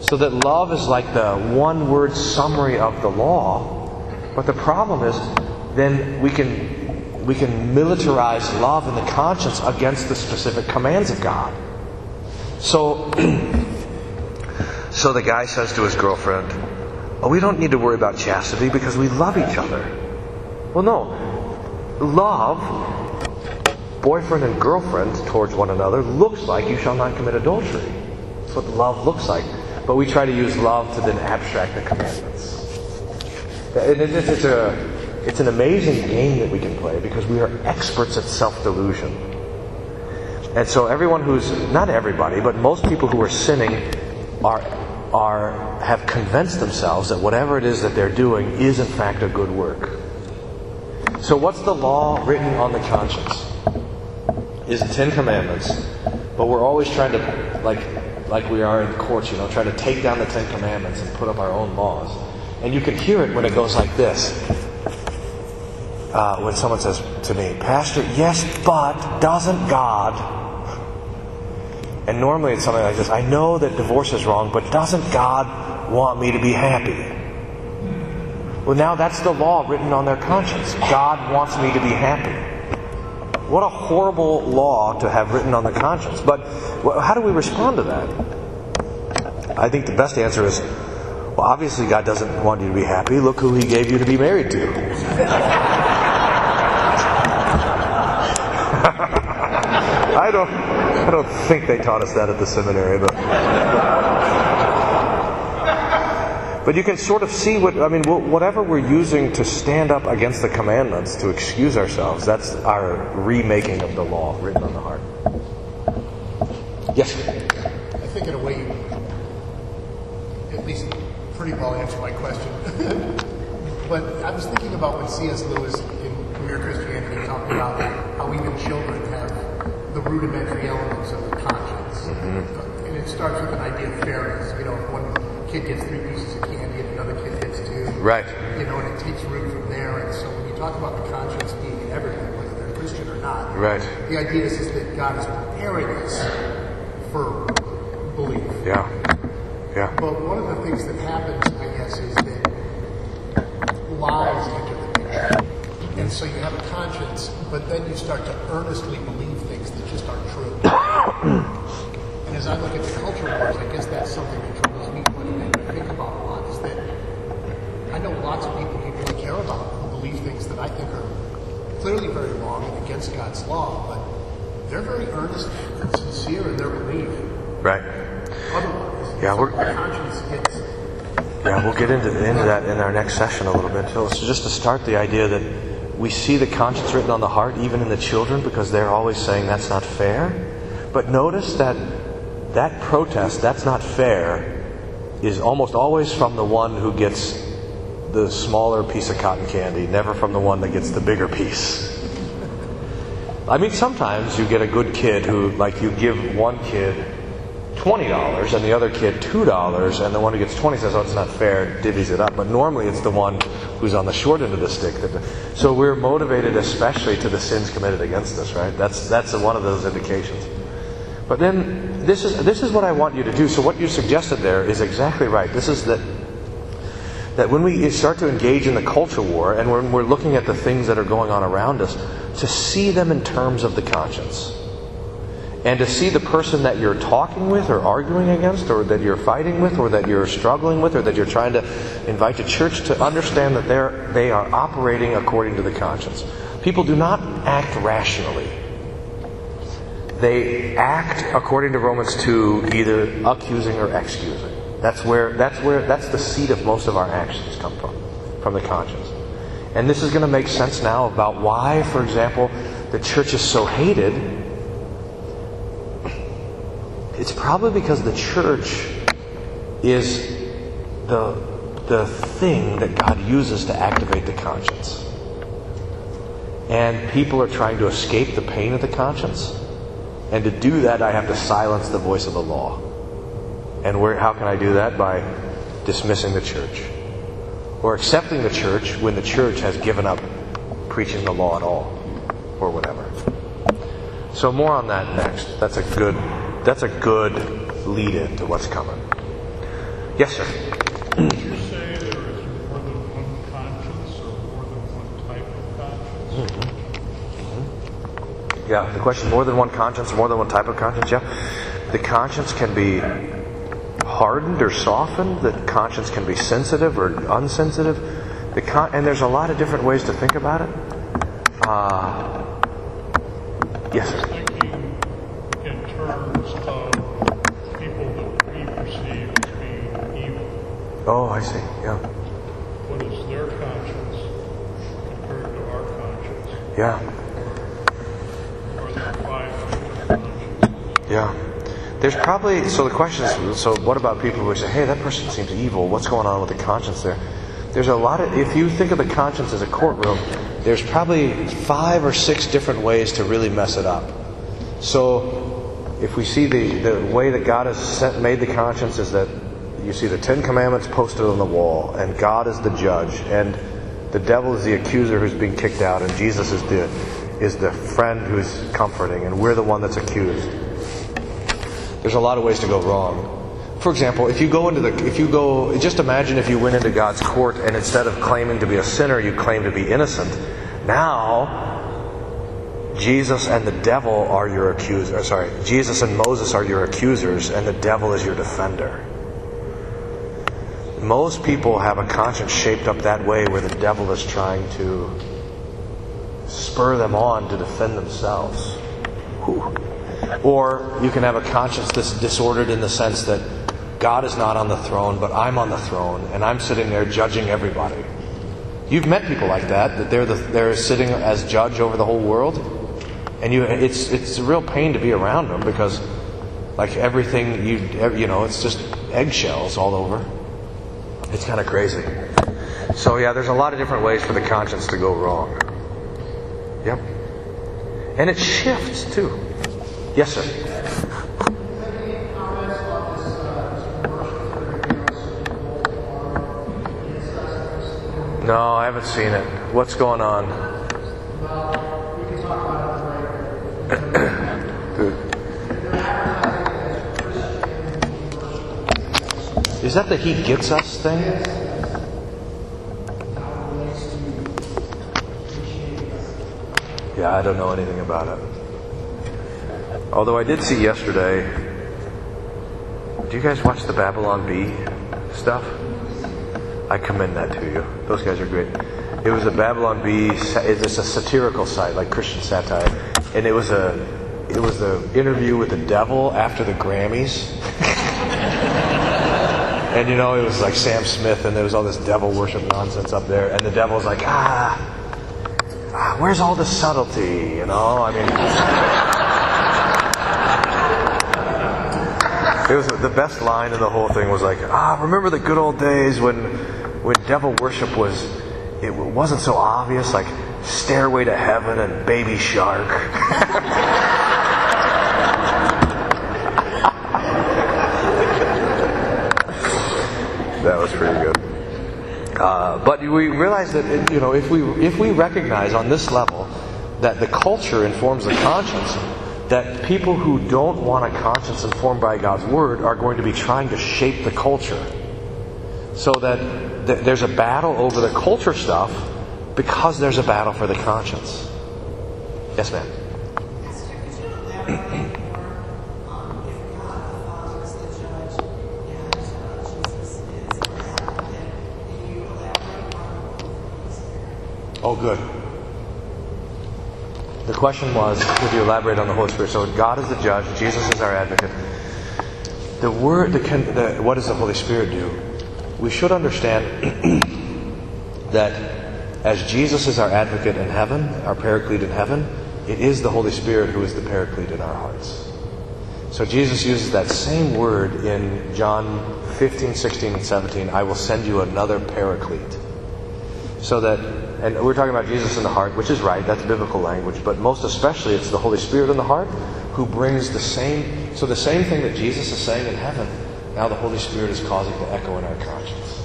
Speaker 2: so that love is like the one word summary of the law. But the problem is, then we can we can militarize love in the conscience against the specific commands of God. So, so the guy says to his girlfriend, "Oh, we don't need to worry about chastity because we love each other." Well, no, love boyfriend and girlfriend towards one another looks like you shall not commit adultery. That's what love looks like. But we try to use love to then abstract the commandments. It's, a, it's an amazing game that we can play because we are experts at self delusion. And so everyone who's, not everybody, but most people who are sinning are, are, have convinced themselves that whatever it is that they're doing is in fact a good work. So, what's the law written on the conscience? Is the Ten Commandments, but we're always trying to, like, like we are in courts, you know, try to take down the Ten Commandments and put up our own laws. And you can hear it when it goes like this. Uh, when someone says to me, Pastor, yes, but doesn't God? And normally it's something like this I know that divorce is wrong, but doesn't God want me to be happy? Well, now that's the law written on their conscience. God wants me to be happy. What a horrible law to have written on the conscience. But how do we respond to that? I think the best answer is well, obviously, God doesn't want you to be happy. Look who He gave you to be married to. I don't, I don't think they taught us that at the seminary, but. But you can sort of see what, I mean, whatever we're using to stand up against the commandments, to excuse ourselves, that's our remaking of the law written on the heart. Yes?
Speaker 4: I think, in a way, you at least pretty well answered my question. but I was thinking about when C.S. Lewis in Mere Christianity talked about how even children have the rudimentary elements of the conscience. Mm-hmm. And it starts with an idea of fairness. You know, if one kid gets three pieces of candy and another kid gets two.
Speaker 2: Right.
Speaker 4: You know, and it takes root from there. And so when you talk about the conscience being in everything, whether they're Christian or not,
Speaker 2: right.
Speaker 4: the idea is, is that God is preparing us for belief.
Speaker 2: Yeah. Yeah.
Speaker 4: But one of the things that happens, I guess, is that lies enter the picture. And so you have a conscience, but then you start to earnestly believe things that just aren't true. and as I look at the culture wars, I guess that's something that troubles me bit. I think about a lot is that I know lots of people who really care about who believe things that I think are clearly very wrong and against God's law, but they're very earnest and sincere in their belief.
Speaker 2: Right.
Speaker 4: Otherwise,
Speaker 2: yeah, we're. yeah, we'll get into, into that in our next session a little bit. So just to start, the idea that we see the conscience written on the heart, even in the children, because they're always saying that's not fair. But notice that that protest, that's not fair, is almost always from the one who gets the smaller piece of cotton candy, never from the one that gets the bigger piece. I mean, sometimes you get a good kid who, like, you give one kid $20 and the other kid $2, and the one who gets 20 says, oh, it's not fair, divvies it up. But normally it's the one who's on the short end of the stick. That, so we're motivated especially to the sins committed against us, right? That's, that's one of those indications. But then this is, this is what I want you to do. So what you suggested there is exactly right. This is that that when we start to engage in the culture war and when we're looking at the things that are going on around us, to see them in terms of the conscience and to see the person that you're talking with or arguing against or that you're fighting with or that you're struggling with or that you're trying to invite to church to understand that they're, they are operating according to the conscience. People do not act rationally. They act according to Romans 2 either accusing or excusing. That's where that's where that's the seat of most of our actions come from, from the conscience. And this is going to make sense now about why, for example, the church is so hated it's probably because the church is the, the thing that God uses to activate the conscience. And people are trying to escape the pain of the conscience. And to do that, I have to silence the voice of the law. And where, how can I do that? By dismissing the church. Or accepting the church when the church has given up preaching the law at all. Or whatever. So, more on that next. That's a good that's a good lead in to what's coming. Yes, sir.
Speaker 5: You say there is more than one conscience or more than one type of conscience?
Speaker 2: Mm-hmm. Yeah, the question more than one conscience, more than one type of conscience, yeah. The conscience can be hardened or softened, the conscience can be sensitive or unsensitive. The con- and there's a lot of different ways to think about it. Uh, yes, sir. Oh, I see. Yeah.
Speaker 5: What is their conscience compared to our conscience?
Speaker 2: Yeah.
Speaker 5: Or there five?
Speaker 2: Yeah. There's probably so the question is so what about people who say, hey, that person seems evil? What's going on with the conscience there? there's a lot of, if you think of the conscience as a courtroom, there's probably five or six different ways to really mess it up. So, if we see the, the way that God has set, made the conscience is that you see the Ten Commandments posted on the wall, and God is the judge, and the devil is the accuser who's being kicked out, and Jesus is the is the friend who's comforting, and we're the one that's accused. There's a lot of ways to go wrong. For example, if you go into the if you go just imagine if you went into God's court and instead of claiming to be a sinner, you claim to be innocent. Now Jesus and the devil are your accusers. Sorry, Jesus and Moses are your accusers, and the devil is your defender. Most people have a conscience shaped up that way where the devil is trying to spur them on to defend themselves. Whew. Or you can have a conscience that's disordered in the sense that God is not on the throne, but I'm on the throne, and I'm sitting there judging everybody. You've met people like that, that they're, the, they're sitting as judge over the whole world. And you, it's, it's a real pain to be around them because, like everything you, you know, it's just eggshells all over. It's kind of crazy. So, yeah, there's a lot of different ways for the conscience to go wrong. Yep. And it shifts too. Yes, sir. No, I haven't seen it. What's going on? Is that the He Gets Us thing? Yeah, I don't know anything about it. Although I did see yesterday. Do you guys watch the Babylon Bee stuff? I commend that to you. Those guys are great. It was a Babylon Bee. It's a satirical site, like Christian satire, and it was a it was the interview with the devil after the Grammys. and you know, it was like Sam Smith, and there was all this devil worship nonsense up there, and the devil's like, ah, ah where's all the subtlety? You know, I mean. It was the best line in the whole thing was like, ah, remember the good old days when when devil worship was it wasn't so obvious, like Stairway to Heaven and Baby Shark. that was pretty good. Uh, but we realize that you know if we if we recognize on this level that the culture informs the conscience, that people who don't want a conscience informed by God's word are going to be trying to shape the culture, so that th- there's a battle over the culture stuff because there's a battle for the conscience. Yes, ma'am. Oh, good. The question was, could you elaborate on the Holy Spirit? So God is the judge, Jesus is our advocate. The word, the, the, what does the Holy Spirit do? We should understand that as Jesus is our advocate in heaven, our paraclete in heaven, it is the Holy Spirit who is the paraclete in our hearts. So Jesus uses that same word in John 15, 16, and 17. I will send you another paraclete. So that and we're talking about Jesus in the heart, which is right, that's biblical language, but most especially it's the Holy Spirit in the heart who brings the same, so the same thing that Jesus is saying in heaven, now the Holy Spirit is causing to echo in our conscience.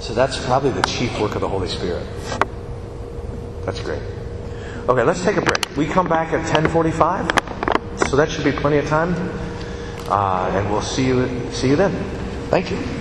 Speaker 2: So that's probably the chief work of the Holy Spirit. That's great. Okay, let's take a break. We come back at 10:45, so that should be plenty of time, uh, and we'll see you see you then. Thank you.